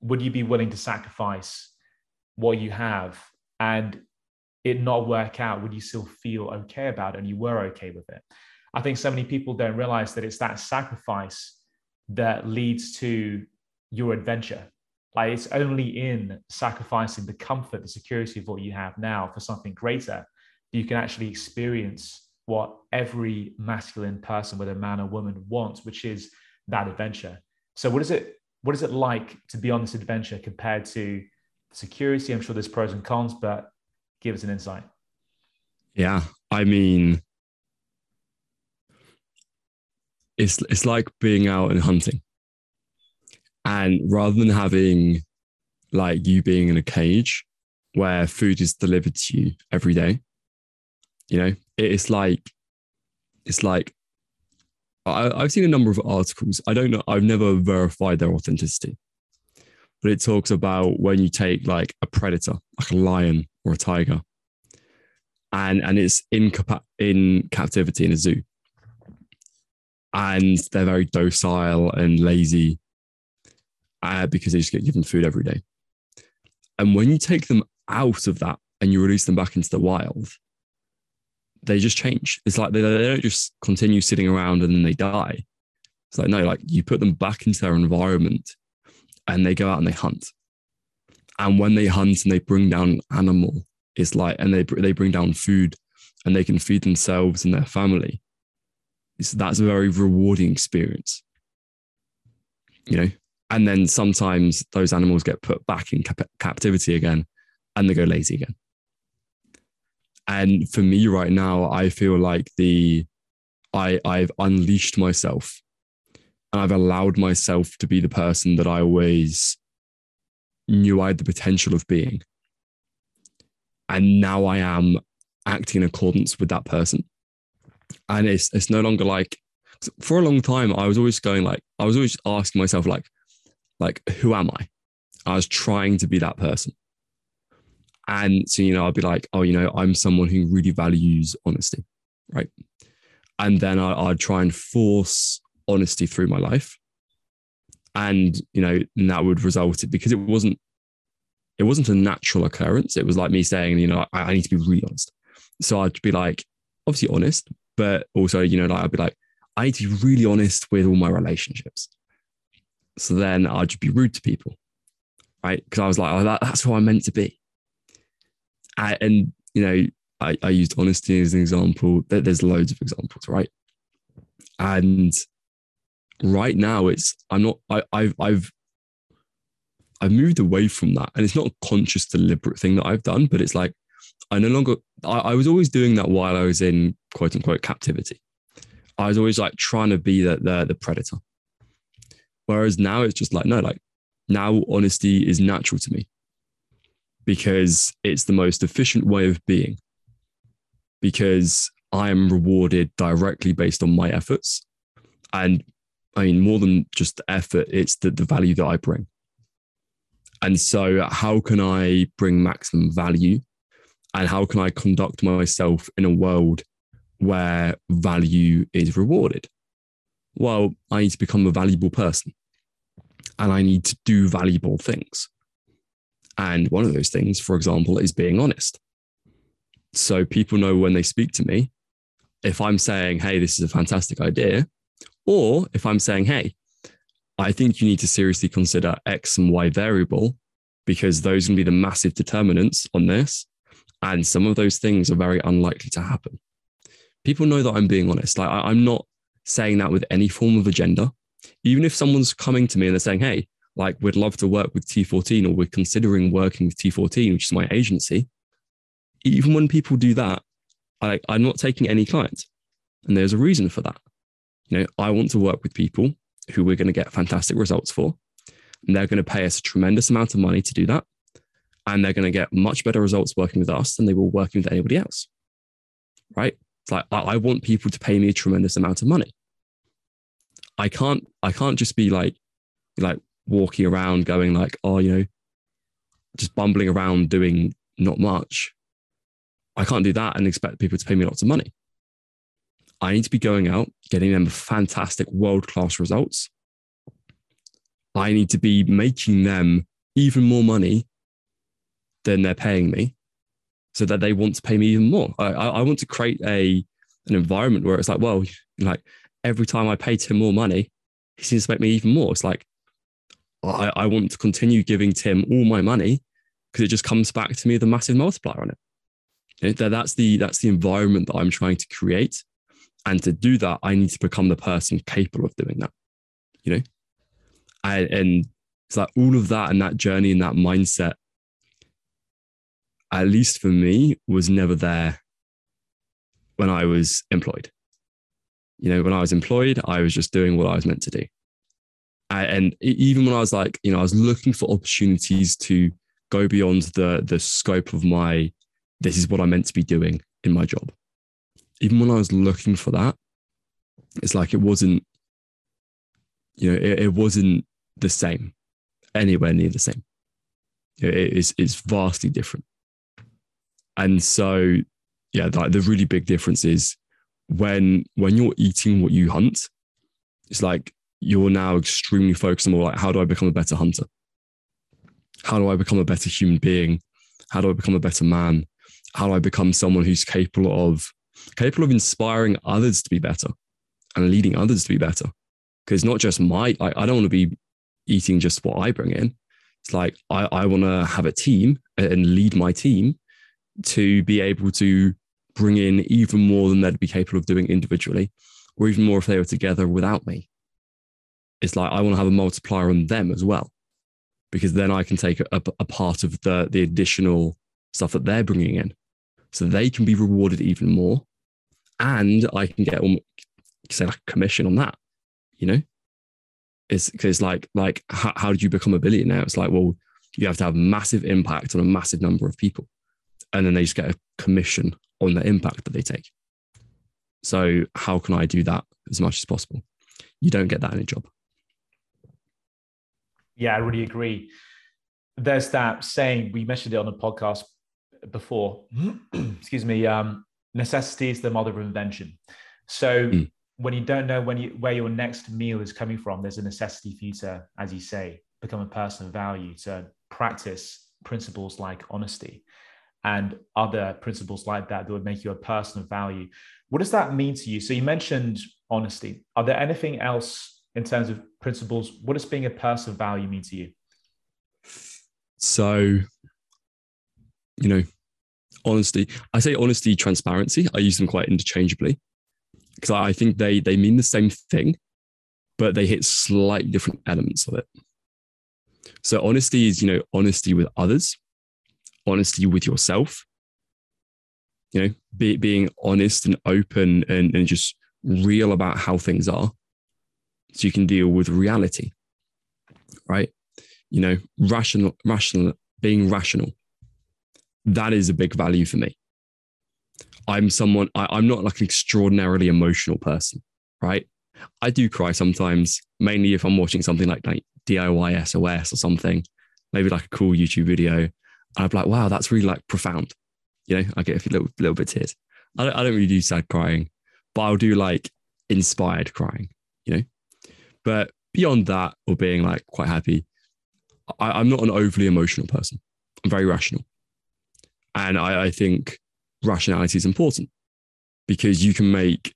would you be willing to sacrifice what you have and it not work out, would you still feel okay about it and you were okay with it? I think so many people don't realize that it's that sacrifice that leads to your adventure. Like it's only in sacrificing the comfort, the security of what you have now for something greater that you can actually experience what every masculine person, whether man or woman, wants, which is that adventure. So, what is it? What is it like to be on this adventure compared to security? I'm sure there's pros and cons, but give us an insight. Yeah, I mean, it's it's like being out and hunting, and rather than having like you being in a cage where food is delivered to you every day, you know, it's like it's like I, I've seen a number of articles. I don't know. I've never verified their authenticity, but it talks about when you take like a predator, like a lion or a tiger, and and it's in in captivity in a zoo, and they're very docile and lazy, uh, because they just get given food every day. And when you take them out of that and you release them back into the wild, they just change. It's like they, they don't just continue sitting around and then they die. It's like no, like you put them back into their environment and they go out and they hunt. And when they hunt and they bring down animal, it's like, and they they bring down food, and they can feed themselves and their family. It's, that's a very rewarding experience, you know. And then sometimes those animals get put back in cap- captivity again, and they go lazy again. And for me right now, I feel like the I I've unleashed myself and I've allowed myself to be the person that I always knew I had the potential of being. And now I am acting in accordance with that person. And it's it's no longer like for a long time I was always going like I was always asking myself like like who am I? I was trying to be that person. And so, you know, I'd be like, oh, you know, I'm someone who really values honesty. Right. And then I, I'd try and force honesty through my life. And, you know, and that would result in, because it wasn't, it wasn't a natural occurrence. It was like me saying, you know, I, I need to be really honest. So I'd be like, obviously honest, but also, you know, like I'd be like, I need to be really honest with all my relationships. So then I'd just be rude to people, right? Because I was like, oh, that, that's who I'm meant to be. I, and, you know, I, I used honesty as an example. There's loads of examples, right? And right now it's I'm not I, I've I've I've moved away from that. And it's not a conscious, deliberate thing that I've done, but it's like I no longer, I, I was always doing that while I was in quote unquote captivity. I was always like trying to be the, the, the predator. Whereas now it's just like, no, like now honesty is natural to me because it's the most efficient way of being. Because I am rewarded directly based on my efforts. And I mean, more than just the effort, it's the, the value that I bring. And so, how can I bring maximum value? And how can I conduct myself in a world where value is rewarded? Well, I need to become a valuable person and I need to do valuable things. And one of those things, for example, is being honest. So people know when they speak to me, if I'm saying, hey, this is a fantastic idea, or if I'm saying, hey, I think you need to seriously consider X and Y variable because those can be the massive determinants on this. And some of those things are very unlikely to happen. People know that I'm being honest. Like I, am not saying that with any form of agenda. Even if someone's coming to me and they're saying, hey, like we'd love to work with T14 or we're considering working with T14, which is my agency. Even when people do that, I, I'm not taking any clients. And there's a reason for that. You know, I want to work with people who we're going to get fantastic results for. And they're going to pay us a tremendous amount of money to do that. And they're going to get much better results working with us than they will working with anybody else. Right? It's like I, I want people to pay me a tremendous amount of money. I can't I can't just be like like walking around going like, oh, you know, just bumbling around doing not much. I can't do that and expect people to pay me lots of money. I need to be going out, getting them fantastic world class results. I need to be making them even more money than they're paying me so that they want to pay me even more. I, I want to create a an environment where it's like, well, like every time I pay Tim more money, he seems to make me even more. It's like I, I want to continue giving Tim all my money because it just comes back to me with a massive multiplier on it. That's the that's the environment that I'm trying to create. And to do that, I need to become the person capable of doing that. You know? And, and it's like all of that and that journey and that mindset, at least for me, was never there when I was employed. You know, when I was employed, I was just doing what I was meant to do. And even when I was like, you know, I was looking for opportunities to go beyond the the scope of my this is what I'm meant to be doing in my job. Even when I was looking for that, it's like it wasn't, you know, it, it wasn't the same, anywhere near the same. It is it's vastly different. And so, yeah, like the really big difference is when when you're eating what you hunt, it's like you're now extremely focused on more like how do I become a better hunter? How do I become a better human being? How do I become a better man? How do I become someone who's capable of capable of inspiring others to be better and leading others to be better? Because not just my, I, I don't want to be eating just what I bring in. It's like I, I want to have a team and lead my team to be able to bring in even more than they'd be capable of doing individually, or even more if they were together without me it's like I want to have a multiplier on them as well, because then I can take a, a part of the the additional stuff that they're bringing in, so they can be rewarded even more, and I can get say like a commission on that. You know, it's because like like how, how did you become a billionaire? It's like well, you have to have massive impact on a massive number of people, and then they just get a commission on the impact that they take. So how can I do that as much as possible? You don't get that in a job. Yeah, I really agree. There's that saying we mentioned it on the podcast before. excuse me. Um, necessity is the mother of invention. So mm. when you don't know when you where your next meal is coming from, there's a necessity for you to, as you say, become a person of value to practice principles like honesty and other principles like that that would make you a person of value. What does that mean to you? So you mentioned honesty. Are there anything else in terms of principles, what does being a person of value mean to you? So, you know, honesty. I say honesty, transparency. I use them quite interchangeably because I think they they mean the same thing, but they hit slightly different elements of it. So honesty is, you know, honesty with others, honesty with yourself, you know, be, being honest and open and, and just real about how things are so you can deal with reality, right? You know, rational, rational, being rational. That is a big value for me. I'm someone, I, I'm not like an extraordinarily emotional person, right? I do cry sometimes, mainly if I'm watching something like, like DIY SOS or something, maybe like a cool YouTube video. And I'm like, wow, that's really like profound. You know, I get a little, little bit tears. I don't, I don't really do sad crying, but I'll do like inspired crying, you know? But beyond that, or being like quite happy, I, I'm not an overly emotional person. I'm very rational. And I, I think rationality is important because you can make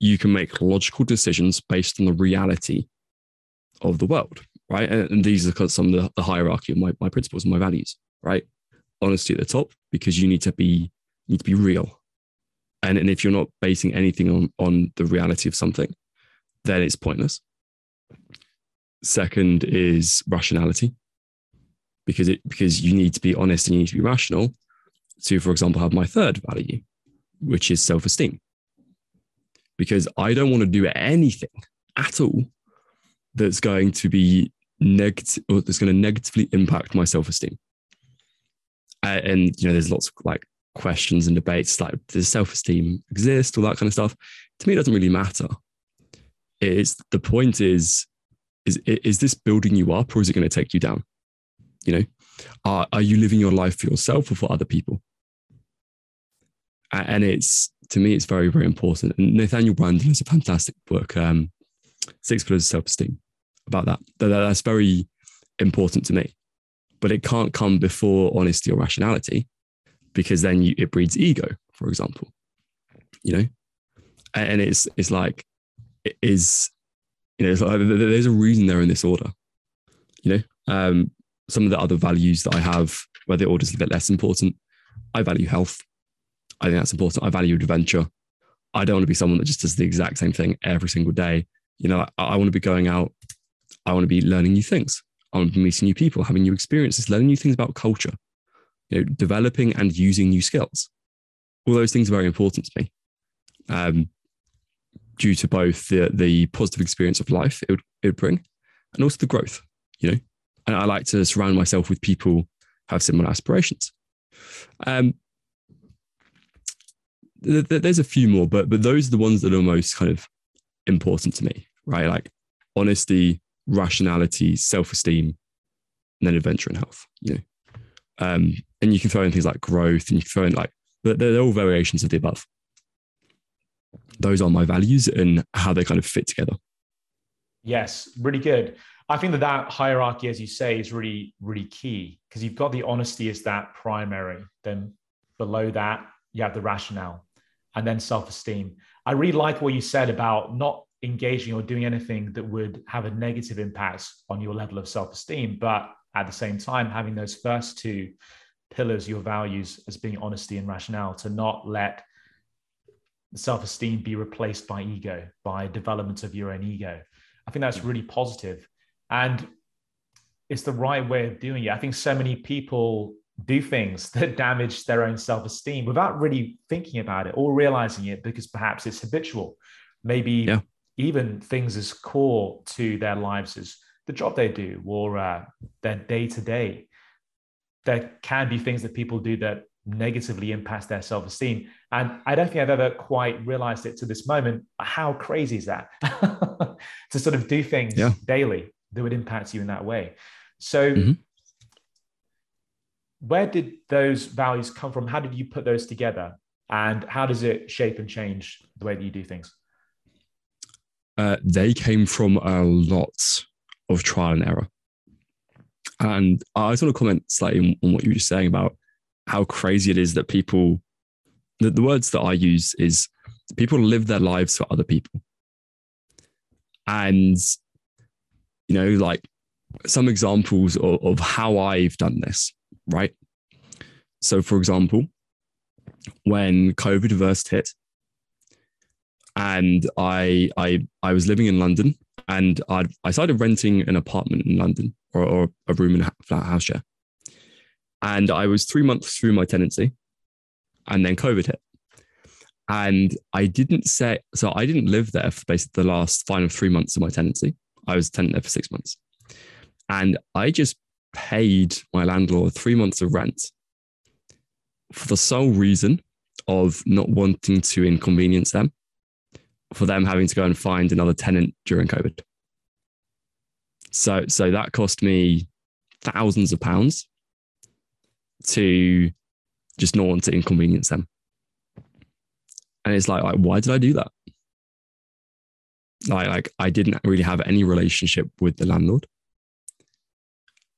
you can make logical decisions based on the reality of the world, right? And, and these are some of the, the hierarchy of my, my principles and my values, right? Honesty at the top because you need to be need to be real, and and if you're not basing anything on on the reality of something, then it's pointless. Second is rationality, because it because you need to be honest and you need to be rational to, for example, have my third value, which is self esteem. Because I don't want to do anything at all that's going to be negative or that's going to negatively impact my self esteem. Uh, and, you know, there's lots of like questions and debates like, does self esteem exist? All that kind of stuff. To me, it doesn't really matter. It's the point is, is, is this building you up or is it going to take you down? You know, are, are you living your life for yourself or for other people? And it's to me, it's very, very important. And Nathaniel Branden has a fantastic book, um, Six Pillars of Self Esteem, about that. That's very important to me. But it can't come before honesty or rationality because then you, it breeds ego, for example. You know, and it's it's like it is you know like, there's a reason they're in this order. You know, um, some of the other values that I have, where the order is a bit less important. I value health. I think that's important. I value adventure. I don't want to be someone that just does the exact same thing every single day. You know, I, I want to be going out. I want to be learning new things. I want to be meeting new people, having new experiences, learning new things about culture, you know, developing and using new skills. All those things are very important to me. Um, due to both the the positive experience of life it would, it would bring and also the growth, you know, and I like to surround myself with people who have similar aspirations. Um, th- th- there's a few more, but but those are the ones that are most kind of important to me, right? Like honesty, rationality, self-esteem, and then adventure and health. You know, um, and you can throw in things like growth, and you can throw in like they're, they're all variations of the above. Those are my values and how they kind of fit together. Yes, really good. I think that that hierarchy, as you say, is really, really key because you've got the honesty as that primary. Then below that, you have the rationale and then self esteem. I really like what you said about not engaging or doing anything that would have a negative impact on your level of self esteem, but at the same time, having those first two pillars, your values, as being honesty and rationale, to not let self esteem be replaced by ego, by development of your own ego. I think that's really positive. And it's the right way of doing it. I think so many people do things that damage their own self esteem without really thinking about it or realizing it because perhaps it's habitual. Maybe yeah. even things as core to their lives as the job they do or uh, their day to day. There can be things that people do that negatively impacts their self esteem. And I don't think I've ever quite realized it to this moment. How crazy is that to sort of do things yeah. daily that would impact you in that way? So, mm-hmm. Where did those values come from? How did you put those together? And how does it shape and change the way that you do things? Uh, they came from a lot of trial and error. And I just want to comment slightly on what you were saying about how crazy it is that people, the, the words that I use is people live their lives for other people. And, you know, like some examples of, of how I've done this, right? So, for example, when COVID first hit, and I I I was living in London, and I I started renting an apartment in London, or, or a room in a flat house share. And I was three months through my tenancy, and then COVID hit. And I didn't say, so I didn't live there for basically the last final three months of my tenancy. I was tenant there for six months. And I just paid my landlord three months of rent for the sole reason of not wanting to inconvenience them, for them having to go and find another tenant during COVID. So, so that cost me thousands of pounds to just not want to inconvenience them. And it's like, like, why did I do that? Like, like I didn't really have any relationship with the landlord.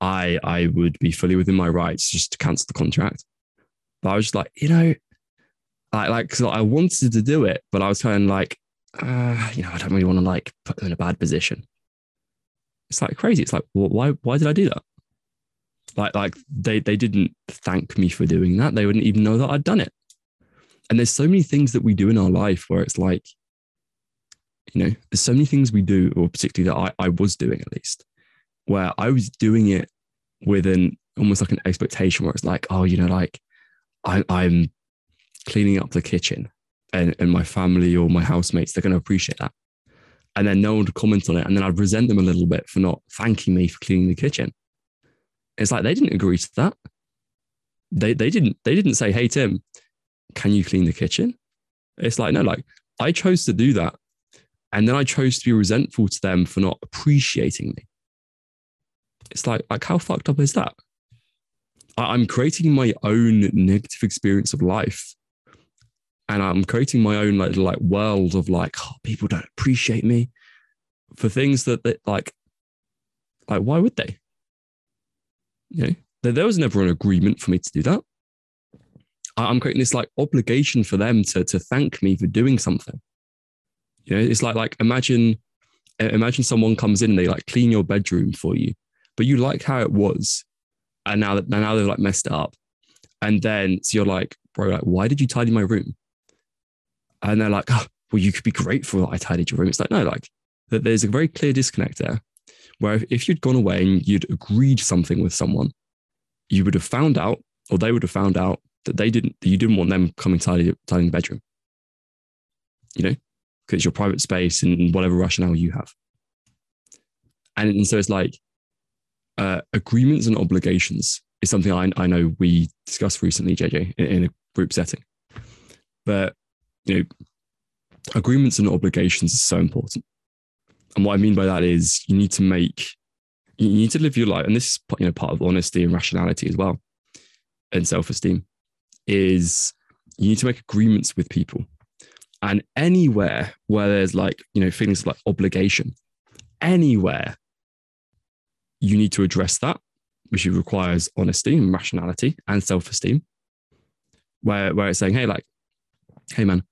I I would be fully within my rights just to cancel the contract. But I was just like, you know, I like I wanted to do it, but I was kind of like, uh, you know, I don't really want to like put them in a bad position. It's like crazy. It's like, well, why why did I do that? Like like they they didn't thank me for doing that. They wouldn't even know that I'd done it. And there's so many things that we do in our life where it's like, you know, there's so many things we do, or particularly that I, I was doing at least, where I was doing it with an almost like an expectation where it's like, oh, you know, like I, I'm cleaning up the kitchen and, and my family or my housemates, they're going to appreciate that. And then no one would comment on it. And then I'd resent them a little bit for not thanking me for cleaning the kitchen. It's like they didn't agree to that. They, they didn't they didn't say, hey Tim, can you clean the kitchen? It's like, no, like I chose to do that. And then I chose to be resentful to them for not appreciating me. It's like, like how fucked up is that? I'm creating my own negative experience of life. And I'm creating my own like like world of like, oh, people don't appreciate me for things that they like, like, why would they? You know, there, was never an agreement for me to do that. I'm creating this like obligation for them to to thank me for doing something. You know, it's like like imagine imagine someone comes in and they like clean your bedroom for you, but you like how it was, and now that now they've like messed it up, and then so you're like, bro, like why did you tidy my room? And they're like, oh, well, you could be grateful that I tidied your room. It's like no, like that. There's a very clear disconnect there, where if, if you'd gone away and you'd agreed something with someone, you would have found out, or they would have found out that they didn't, that you didn't want them coming tidy, tidying the bedroom. You know, because it's your private space and whatever rationale you have. And, and so it's like uh, agreements and obligations is something I, I know we discussed recently, JJ, in, in a group setting. But you know, agreements and obligations is so important. And what I mean by that is you need to make, you need to live your life, and this is you know part of honesty and rationality as well, and self-esteem is you need to make agreements with people. And anywhere where there's like, you know, feelings like obligation, anywhere you need to address that, which requires honesty and rationality and self-esteem. Where where it's saying, hey, like, hey man,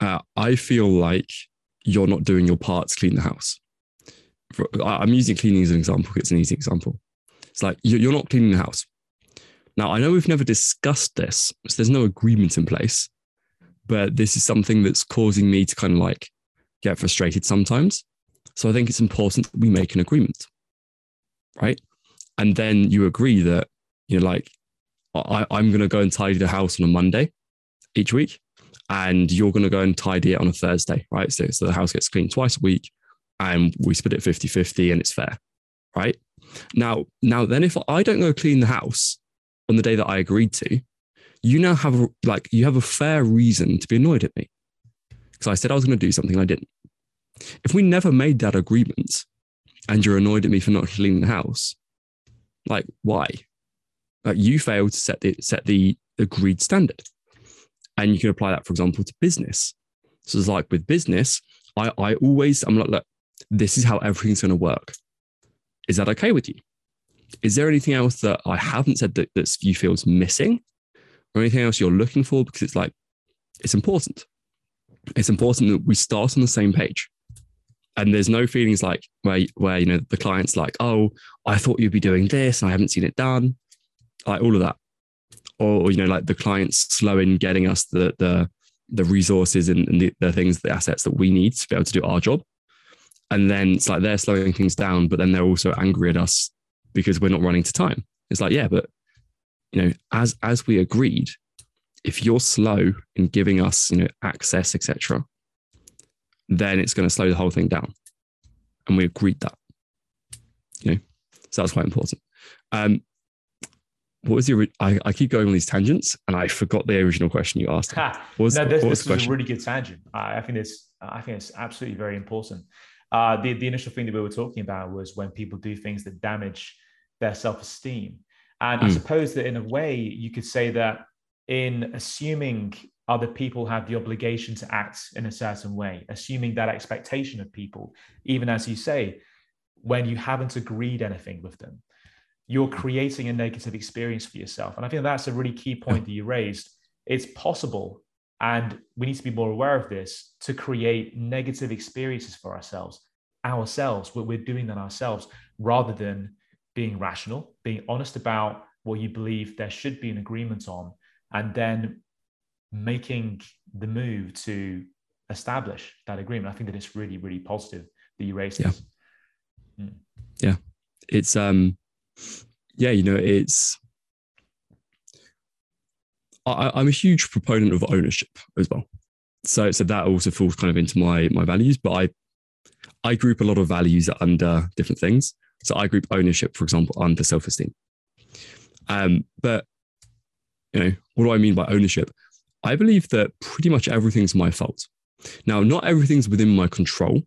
uh, I feel like you're not doing your part to clean the house. I'm using cleaning as an example. It's an easy example. It's like you're not cleaning the house. Now, I know we've never discussed this, so there's no agreement in place, but this is something that's causing me to kind of like get frustrated sometimes. So I think it's important that we make an agreement, right? And then you agree that, you know, like, I, I'm going to go and tidy the house on a Monday each week, and you're going to go and tidy it on a Thursday, right? So, so the house gets cleaned twice a week, and we split it 50 50 and it's fair, right? Now, now then, if I don't go clean the house on the day that I agreed to, you now have a, like you have a fair reason to be annoyed at me because I said I was going to do something I didn't. If we never made that agreement and you're annoyed at me for not cleaning the house, like why? Like you failed to set the set the agreed standard, and you can apply that, for example, to business. So it's like with business, I I always I'm like, look, this is how everything's going to work. Is that okay with you? Is there anything else that I haven't said that, that you feel is missing or anything else you're looking for? Because it's like, it's important. It's important that we start on the same page. And there's no feelings like where, where, you know, the client's like, oh, I thought you'd be doing this and I haven't seen it done. Like all of that. Or, you know, like the client's slow in getting us the, the, the resources and, and the, the things, the assets that we need to be able to do our job. And then it's like they're slowing things down, but then they're also angry at us because we're not running to time. It's like, yeah, but you know, as as we agreed, if you're slow in giving us, you know, access, etc., then it's going to slow the whole thing down. And we agreed that. You know, so that's quite important. Um, what was the? I, I keep going on these tangents, and I forgot the original question you asked. was, no, this, this was a really good tangent. I, I think it's I think it's absolutely very important. Uh, the the initial thing that we were talking about was when people do things that damage their self esteem, and mm. I hmm. suppose that in a way you could say that in assuming other people have the obligation to act in a certain way, assuming that expectation of people, even as you say, when you haven't agreed anything with them you're creating a negative experience for yourself. And I think that's a really key point that you raised. It's possible, and we need to be more aware of this to create negative experiences for ourselves, ourselves. We're doing that ourselves rather than being rational, being honest about what you believe there should be an agreement on, and then making the move to establish that agreement. I think that it's really, really positive that you raised yeah. this. Mm. Yeah. It's um yeah, you know, it's I, am a huge proponent of ownership as well. So so that also falls kind of into my my values, but I I group a lot of values under different things. So I group ownership, for example, under self-esteem. Um, but you know, what do I mean by ownership? I believe that pretty much everything's my fault. Now, not everything's within my control.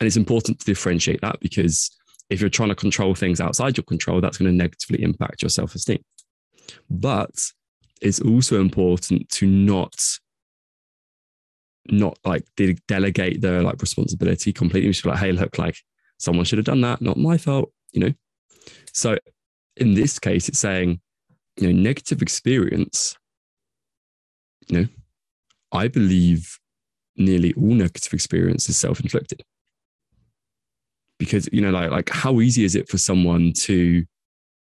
And it's important to differentiate that because if you're trying to control things outside your control, that's going to negatively impact your self esteem. But it's also important to not not like de- delegate the like responsibility completely. Just like, hey, look, like someone should have done that, not my fault, you know. So in this case, it's saying, you know, negative experience. You know, I believe nearly all negative experience is self-inflicted. Because you know like like how easy is it for someone to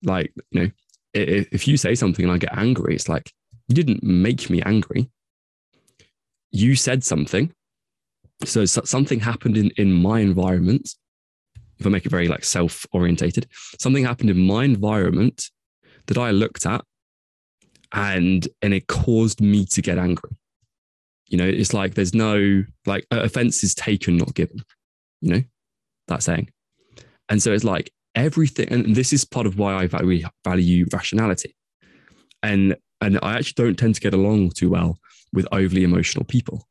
like you know if you say something and I get angry it's like you didn't make me angry. You said something. So something happened in in my environment if I make it very like self orientated something happened in my environment that I looked at and and it caused me to get angry you know it's like there's no like uh, offense is taken not given you know that saying. And so it's like everything, and this is part of why I value, value rationality. And and I actually don't tend to get along too well with overly emotional people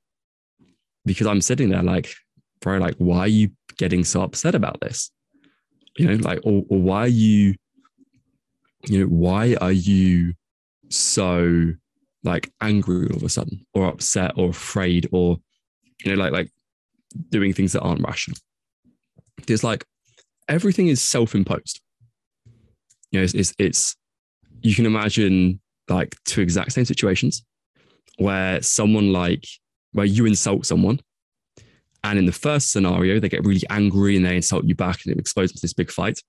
because I'm sitting there like, bro, like, why are you getting so upset about this? You know, like, or, or why are you, you know, why are you so like angry all of a sudden or upset or afraid or, you know, like, like doing things that aren't rational? there's like everything is self-imposed. You know, it's, it's, it's you can imagine like two exact same situations where someone like where you insult someone and in the first scenario they get really angry and they insult you back and it explodes into this big fight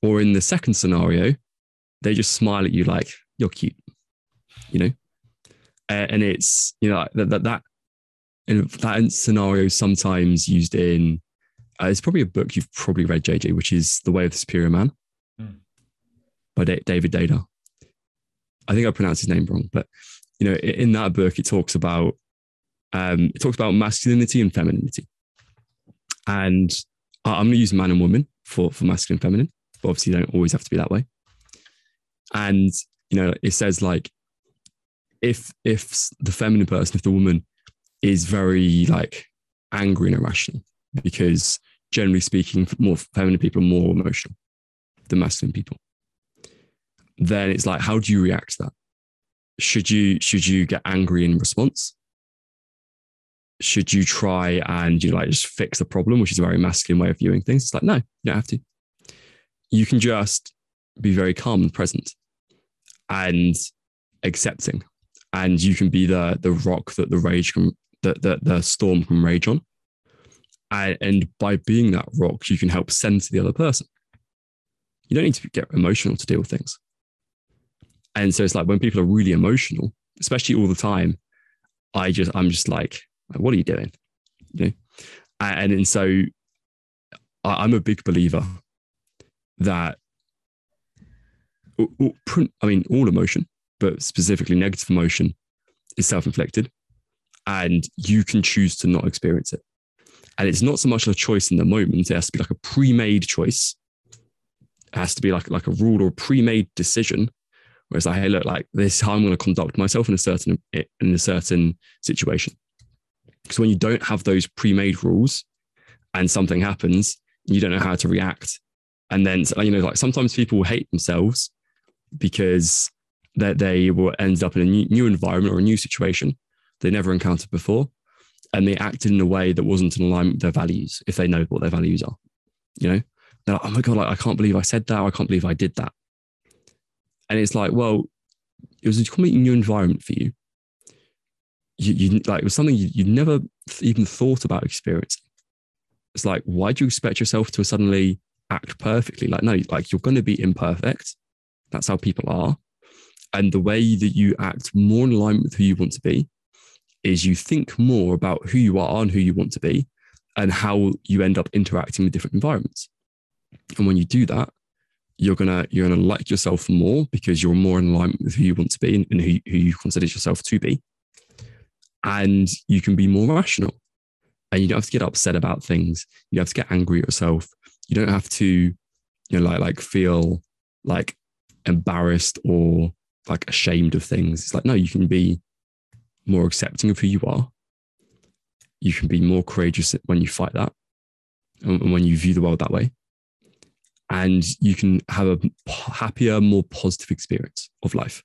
or in the second scenario they just smile at you like you're cute you know and it's you know that that that, that scenario sometimes used in uh, it's probably a book you've probably read, JJ, which is The Way of the Superior Man mm. by David Deida. I think I pronounced his name wrong, but you know, in, that book, it talks about um, it talks about masculinity and femininity, and I'm going to use man and woman for for masculine and feminine, but obviously, you don't always have to be that way. And you know, it says like if if the feminine person, if the woman is very like angry and irrational because generally speaking, more feminine people are more emotional than masculine people. Then it's like, how do you react to that? Should you should you get angry in response? Should you try and you know, like just fix the problem, which is a very masculine way of viewing things? It's like, no, you don't have to. You can just be very calm and present and accepting. And you can be the the rock that the rage can that the, the storm can rage on and and by being that rock, you can help center the other person. You don't need to get emotional to deal with things. And so it's like when people are really emotional, especially all the time, I just, I'm just like, what are you doing? You know? And, and so I'm a big believer that I mean, all emotion, but specifically negative emotion is self inflicted and you can choose to not experience it. And it's not so much a choice in the moment, it has to be like a pre made choice. It has to be like, like a rule or pre made decision where it's like, hey, look, like this is how I'm going to conduct myself in a certain in a certain situation. Because when you don't have those pre made rules and something happens, you don't know how to react. And then, you know, like sometimes people hate themselves because that they will end up in a new, new environment or a new situation they never encountered before. And they acted in a way that wasn't in alignment with their values, if they know what their values are. You know, they're like, oh my God, like, I can't believe I said that. I can't believe I did that. And it's like, well, it was a completely new environment for you. You, you like, it was something you, you never even thought about experiencing. It's like, why do you expect yourself to suddenly act perfectly? Like, no, like you're going to be imperfect. That's how people are. And the way that you act more in alignment with who you want to be is you think more about who you are and who you want to be and how you end up interacting with different environments. And when you do that, you're gonna you're gonna like yourself more because you're more in alignment with who you want to be and, and who, who you consider yourself to be. And you can be more rational. And you don't have to get upset about things. You don't have to get angry at yourself. You don't have to, you know, like like feel like embarrassed or like ashamed of things. It's like, no, you can be more accepting of who you are. You can be more courageous when you fight that and when you view the world that way. And you can have a happier, more positive experience of life.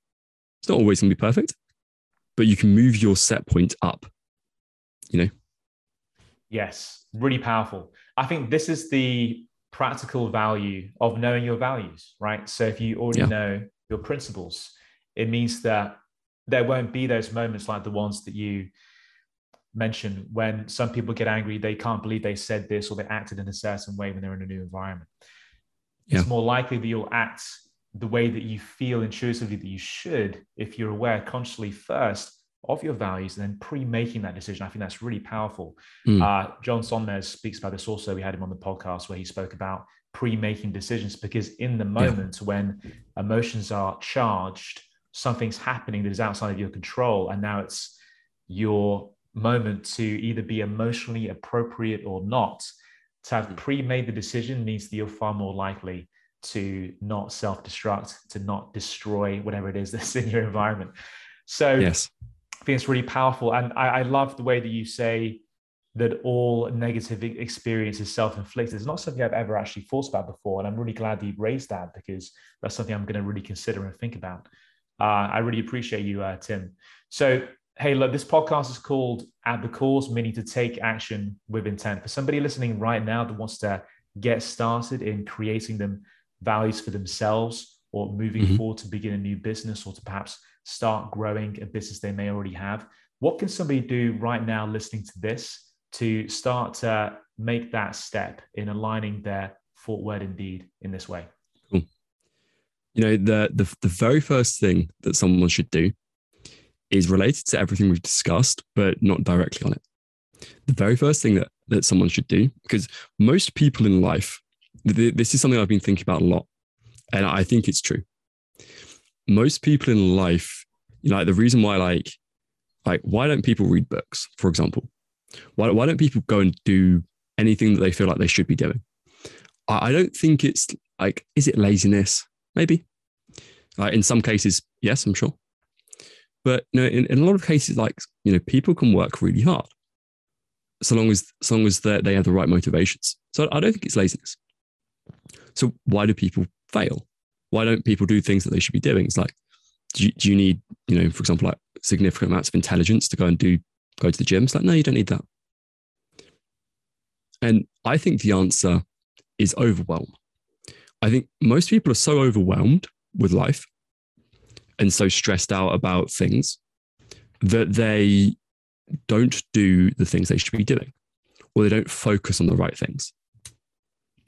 It's not always going to be perfect, but you can move your set point up, you know? Yes, really powerful. I think this is the practical value of knowing your values, right? So if you already yeah. know your principles, it means that there won't be those moments like the ones that you mentioned when some people get angry, they can't believe they said this or they acted in a certain way when they're in a new environment. Yeah. It's more likely that you'll act the way that you feel intuitively that you should if you're aware consciously first of your values and then pre-making that decision. I think that's really powerful. Mm. Uh, John Sonmez speaks about this also. We had him on the podcast where he spoke about pre-making decisions because in the moment yeah. when emotions are charged, something's happening that is outside of your control and now it's your moment to either be emotionally appropriate or not to have hmm. pre-made the decision means that you're far more likely to not self-destruct to not destroy whatever it is that's in your environment so yes think it's really powerful and I, I love the way that you say that all negative experience is self-inflicted. It's not something I've ever actually thought about before, and I'm really glad that you raised that because that's something I'm going to really consider and think about. Uh, I really appreciate you, uh, Tim. So, hey, look, this podcast is called At the Cause, meaning to take action with intent. For somebody listening right now that wants to get started in creating them values for themselves or moving mm-hmm. forward to begin a new business or to perhaps start growing a business they may already have, what can somebody do right now listening to this to start to make that step in aligning their thought, word, and deed in this way? you know the, the the very first thing that someone should do is related to everything we've discussed but not directly on it. The very first thing that that someone should do because most people in life this is something i've been thinking about a lot and i think it's true most people in life you know like the reason why like like why don't people read books for example why, why don't people go and do anything that they feel like they should be doing I, I don't think it's like is it laziness Maybe. Uh, in some cases, yes, I'm sure. But you know, in, in a lot of cases, like you know, people can work really hard, so long as so long as they have the right motivations. So I don't think it's laziness. So why do people fail? Why don't people do things that they should be doing? It's like, do you, do you need, you know, for example, like significant amounts of intelligence to go and do go to the gym? It's like, no, you don't need that. And I think the answer is overwhelm. I think most people are so overwhelmed with life and so stressed out about things that they don't do the things they should be doing or they don't focus on the right things.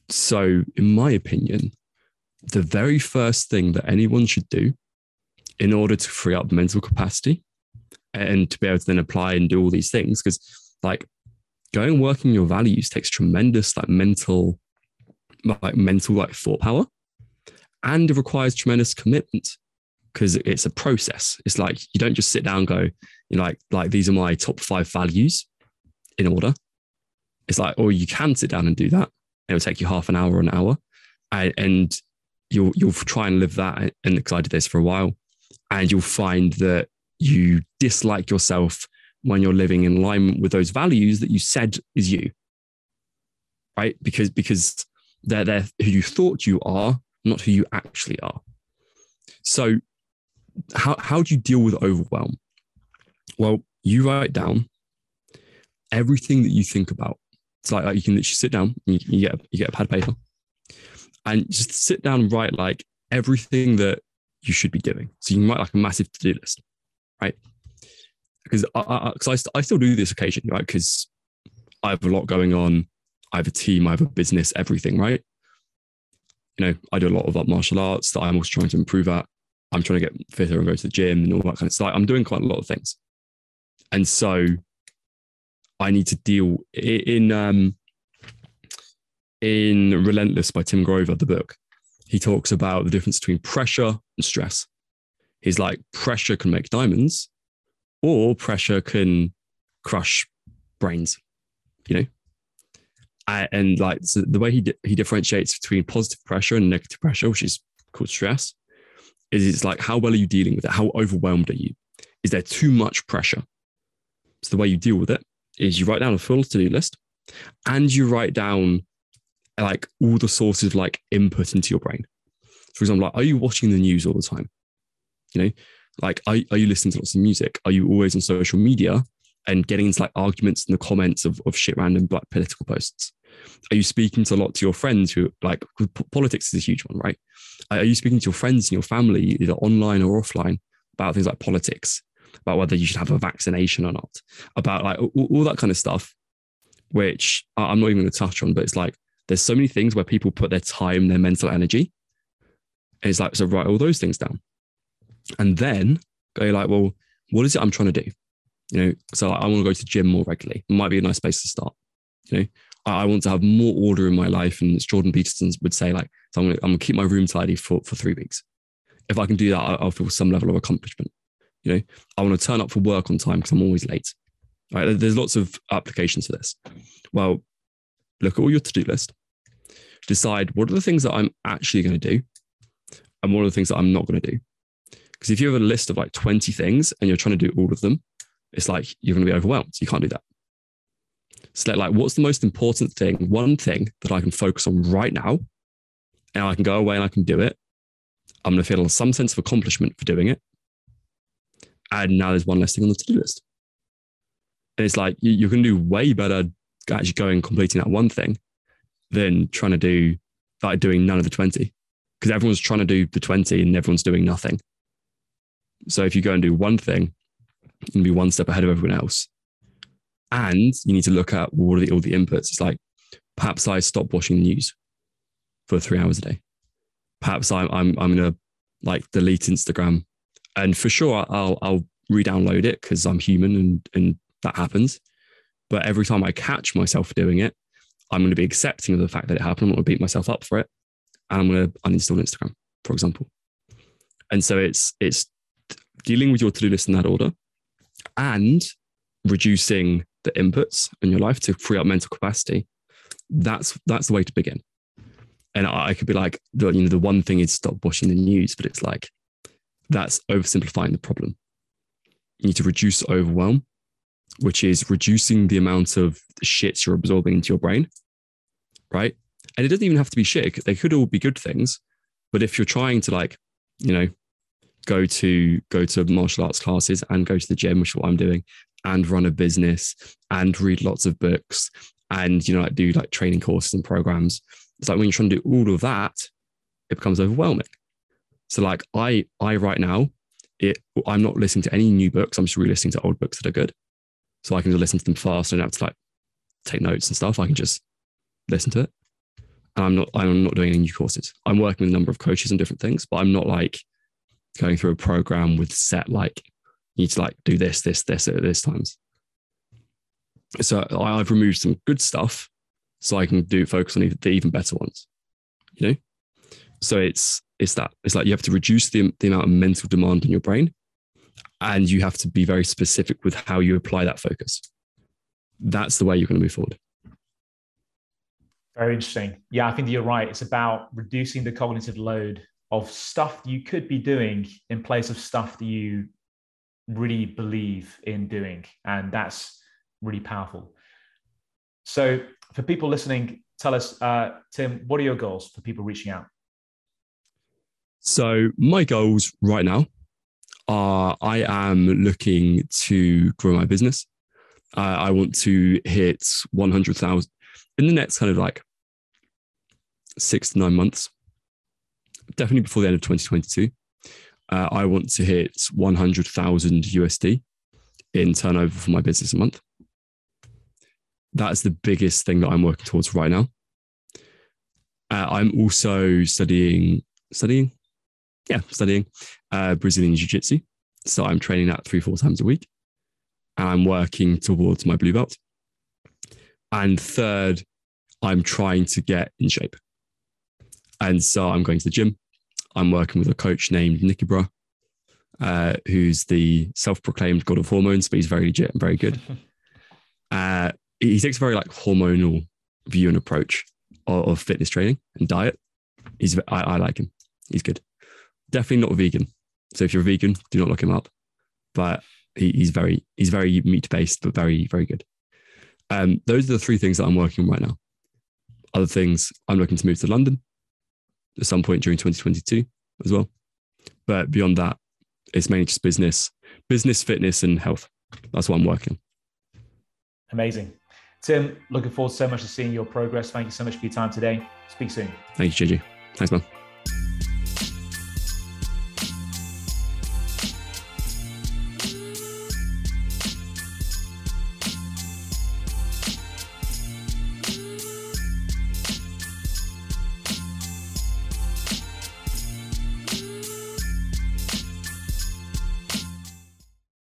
So, in my opinion, the very first thing that anyone should do in order to free up mental capacity and to be able to then apply and do all these things, because like going working your values takes tremendous like mental like mental like thought power and it requires tremendous commitment because it's a process. It's like you don't just sit down and go, you know, like, like these are my top five values in order. It's like, or you can sit down and do that. It'll take you half an hour or an hour. And you'll you'll try and live that. And because I did this for a while, and you'll find that you dislike yourself when you're living in alignment with those values that you said is you. Right? Because because they're they're who you thought you are, not who you actually are. So how how do you deal with overwhelm? Well, you write down everything that you think about. It's like, like you can literally sit down, you, you get you get a pad of paper, and just sit down and write like everything that you should be doing. So you can write like a massive to do list, right? Because I, I, I, I still do this occasionally, right? Because I have a lot going on. I have a team, I have a business, everything, right? You know, I do a lot of like martial arts that I'm also trying to improve at. I'm trying to get fitter and go to the gym and all that kind of stuff. I'm doing quite a lot of things. And so I need to deal in um in Relentless by Tim Grover, the book, he talks about the difference between pressure and stress. He's like, pressure can make diamonds, or pressure can crush brains, you know? And like so the way he, di- he differentiates between positive pressure and negative pressure, which is called stress, is it's like, how well are you dealing with it? How overwhelmed are you? Is there too much pressure? So the way you deal with it is you write down a full to do list and you write down like all the sources of like input into your brain. For example, like, are you watching the news all the time? You know, like, are, are you listening to lots of music? Are you always on social media and getting into like arguments in the comments of, of shit random like political posts? Are you speaking to a lot to your friends who like politics is a huge one, right? Are you speaking to your friends and your family, either online or offline, about things like politics, about whether you should have a vaccination or not, about like all, all that kind of stuff, which I'm not even going to touch on, but it's like there's so many things where people put their time, their mental energy. And it's like, so write all those things down. And then go like, well, what is it I'm trying to do? You know, so I want to go to gym more regularly. It might be a nice place to start. You know, I want to have more order in my life. And as Jordan Peterson would say, like, so I'm going to, I'm going to keep my room tidy for, for three weeks. If I can do that, I'll feel some level of accomplishment. You know, I want to turn up for work on time because I'm always late. Right. There's lots of applications to this. Well, look at all your to-do list decide what are the things that I'm actually going to do and what are the things that I'm not going to do. Because if you have a list of like 20 things and you're trying to do all of them, it's like you're going to be overwhelmed. You can't do that. So, like, what's the most important thing? One thing that I can focus on right now, and I can go away and I can do it. I'm going to feel some sense of accomplishment for doing it. And now there's one less thing on the to do list. And it's like you, you can do way better actually going completing that one thing than trying to do like doing none of the 20 because everyone's trying to do the 20 and everyone's doing nothing. So if you go and do one thing, you can be one step ahead of everyone else. And you need to look at what are the, all the inputs. It's like perhaps I stop watching news for three hours a day. Perhaps I'm I'm I'm gonna like delete Instagram, and for sure I'll I'll re-download it because I'm human and and that happens. But every time I catch myself doing it, I'm going to be accepting of the fact that it happened. I'm going to beat myself up for it. And I'm going to uninstall Instagram, for example. And so it's it's dealing with your to-do list in that order and reducing the inputs in your life to free up mental capacity. That's that's the way to begin. And I could be like, the, you know, the one thing is stop watching the news, but it's like that's oversimplifying the problem. You need to reduce overwhelm which is reducing the amount of shit you're absorbing into your brain, right? And it doesn't even have to be shit. They could all be good things. But if you're trying to like, you know, go to go to martial arts classes and go to the gym, which is what I'm doing, and run a business and read lots of books and you know like do like training courses and programs. It's like when you're trying to do all of that, it becomes overwhelming. So like I I right now, it I'm not listening to any new books. I'm just re-listening to old books that are good. So I can just listen to them fast and have to like take notes and stuff. I can just listen to it. And I'm not I'm not doing any new courses. I'm working with a number of coaches on different things, but I'm not like going through a program with set like you need to like do this, this, this at this times. So I've removed some good stuff so I can do focus on the even better ones. You know? So it's it's that it's like you have to reduce the, the amount of mental demand on your brain and you have to be very specific with how you apply that focus. That's the way you're going to move forward. Very interesting. Yeah, I think you're right. It's about reducing the cognitive load of stuff you could be doing in place of stuff that you really believe in doing. And that's really powerful. So, for people listening, tell us, uh, Tim, what are your goals for people reaching out? So, my goals right now are I am looking to grow my business. Uh, I want to hit 100,000 in the next kind of like six to nine months, definitely before the end of 2022. Uh, I want to hit 100,000 USD in turnover for my business a month. That's the biggest thing that I'm working towards right now. Uh, I'm also studying, studying, yeah, studying uh, Brazilian Jiu Jitsu. So I'm training that three, four times a week. And I'm working towards my blue belt. And third, I'm trying to get in shape. And so I'm going to the gym. I'm working with a coach named Nicky Bra, uh, who's the self-proclaimed god of hormones, but he's very legit and very good. Uh, he takes a very like hormonal view and approach of, of fitness training and diet. He's I, I, like him. He's good. Definitely not a vegan. So if you're a vegan, do not look him up. But he, he's very he's very meat based, but very very good. Um, those are the three things that I'm working on right now. Other things, I'm looking to move to London at some point during 2022 as well. But beyond that, it's mainly just business, business, fitness, and health. That's what I'm working on. Amazing. Tim, looking forward so much to seeing your progress. Thank you so much for your time today. Speak soon. Thank you, JJ. Thanks, man.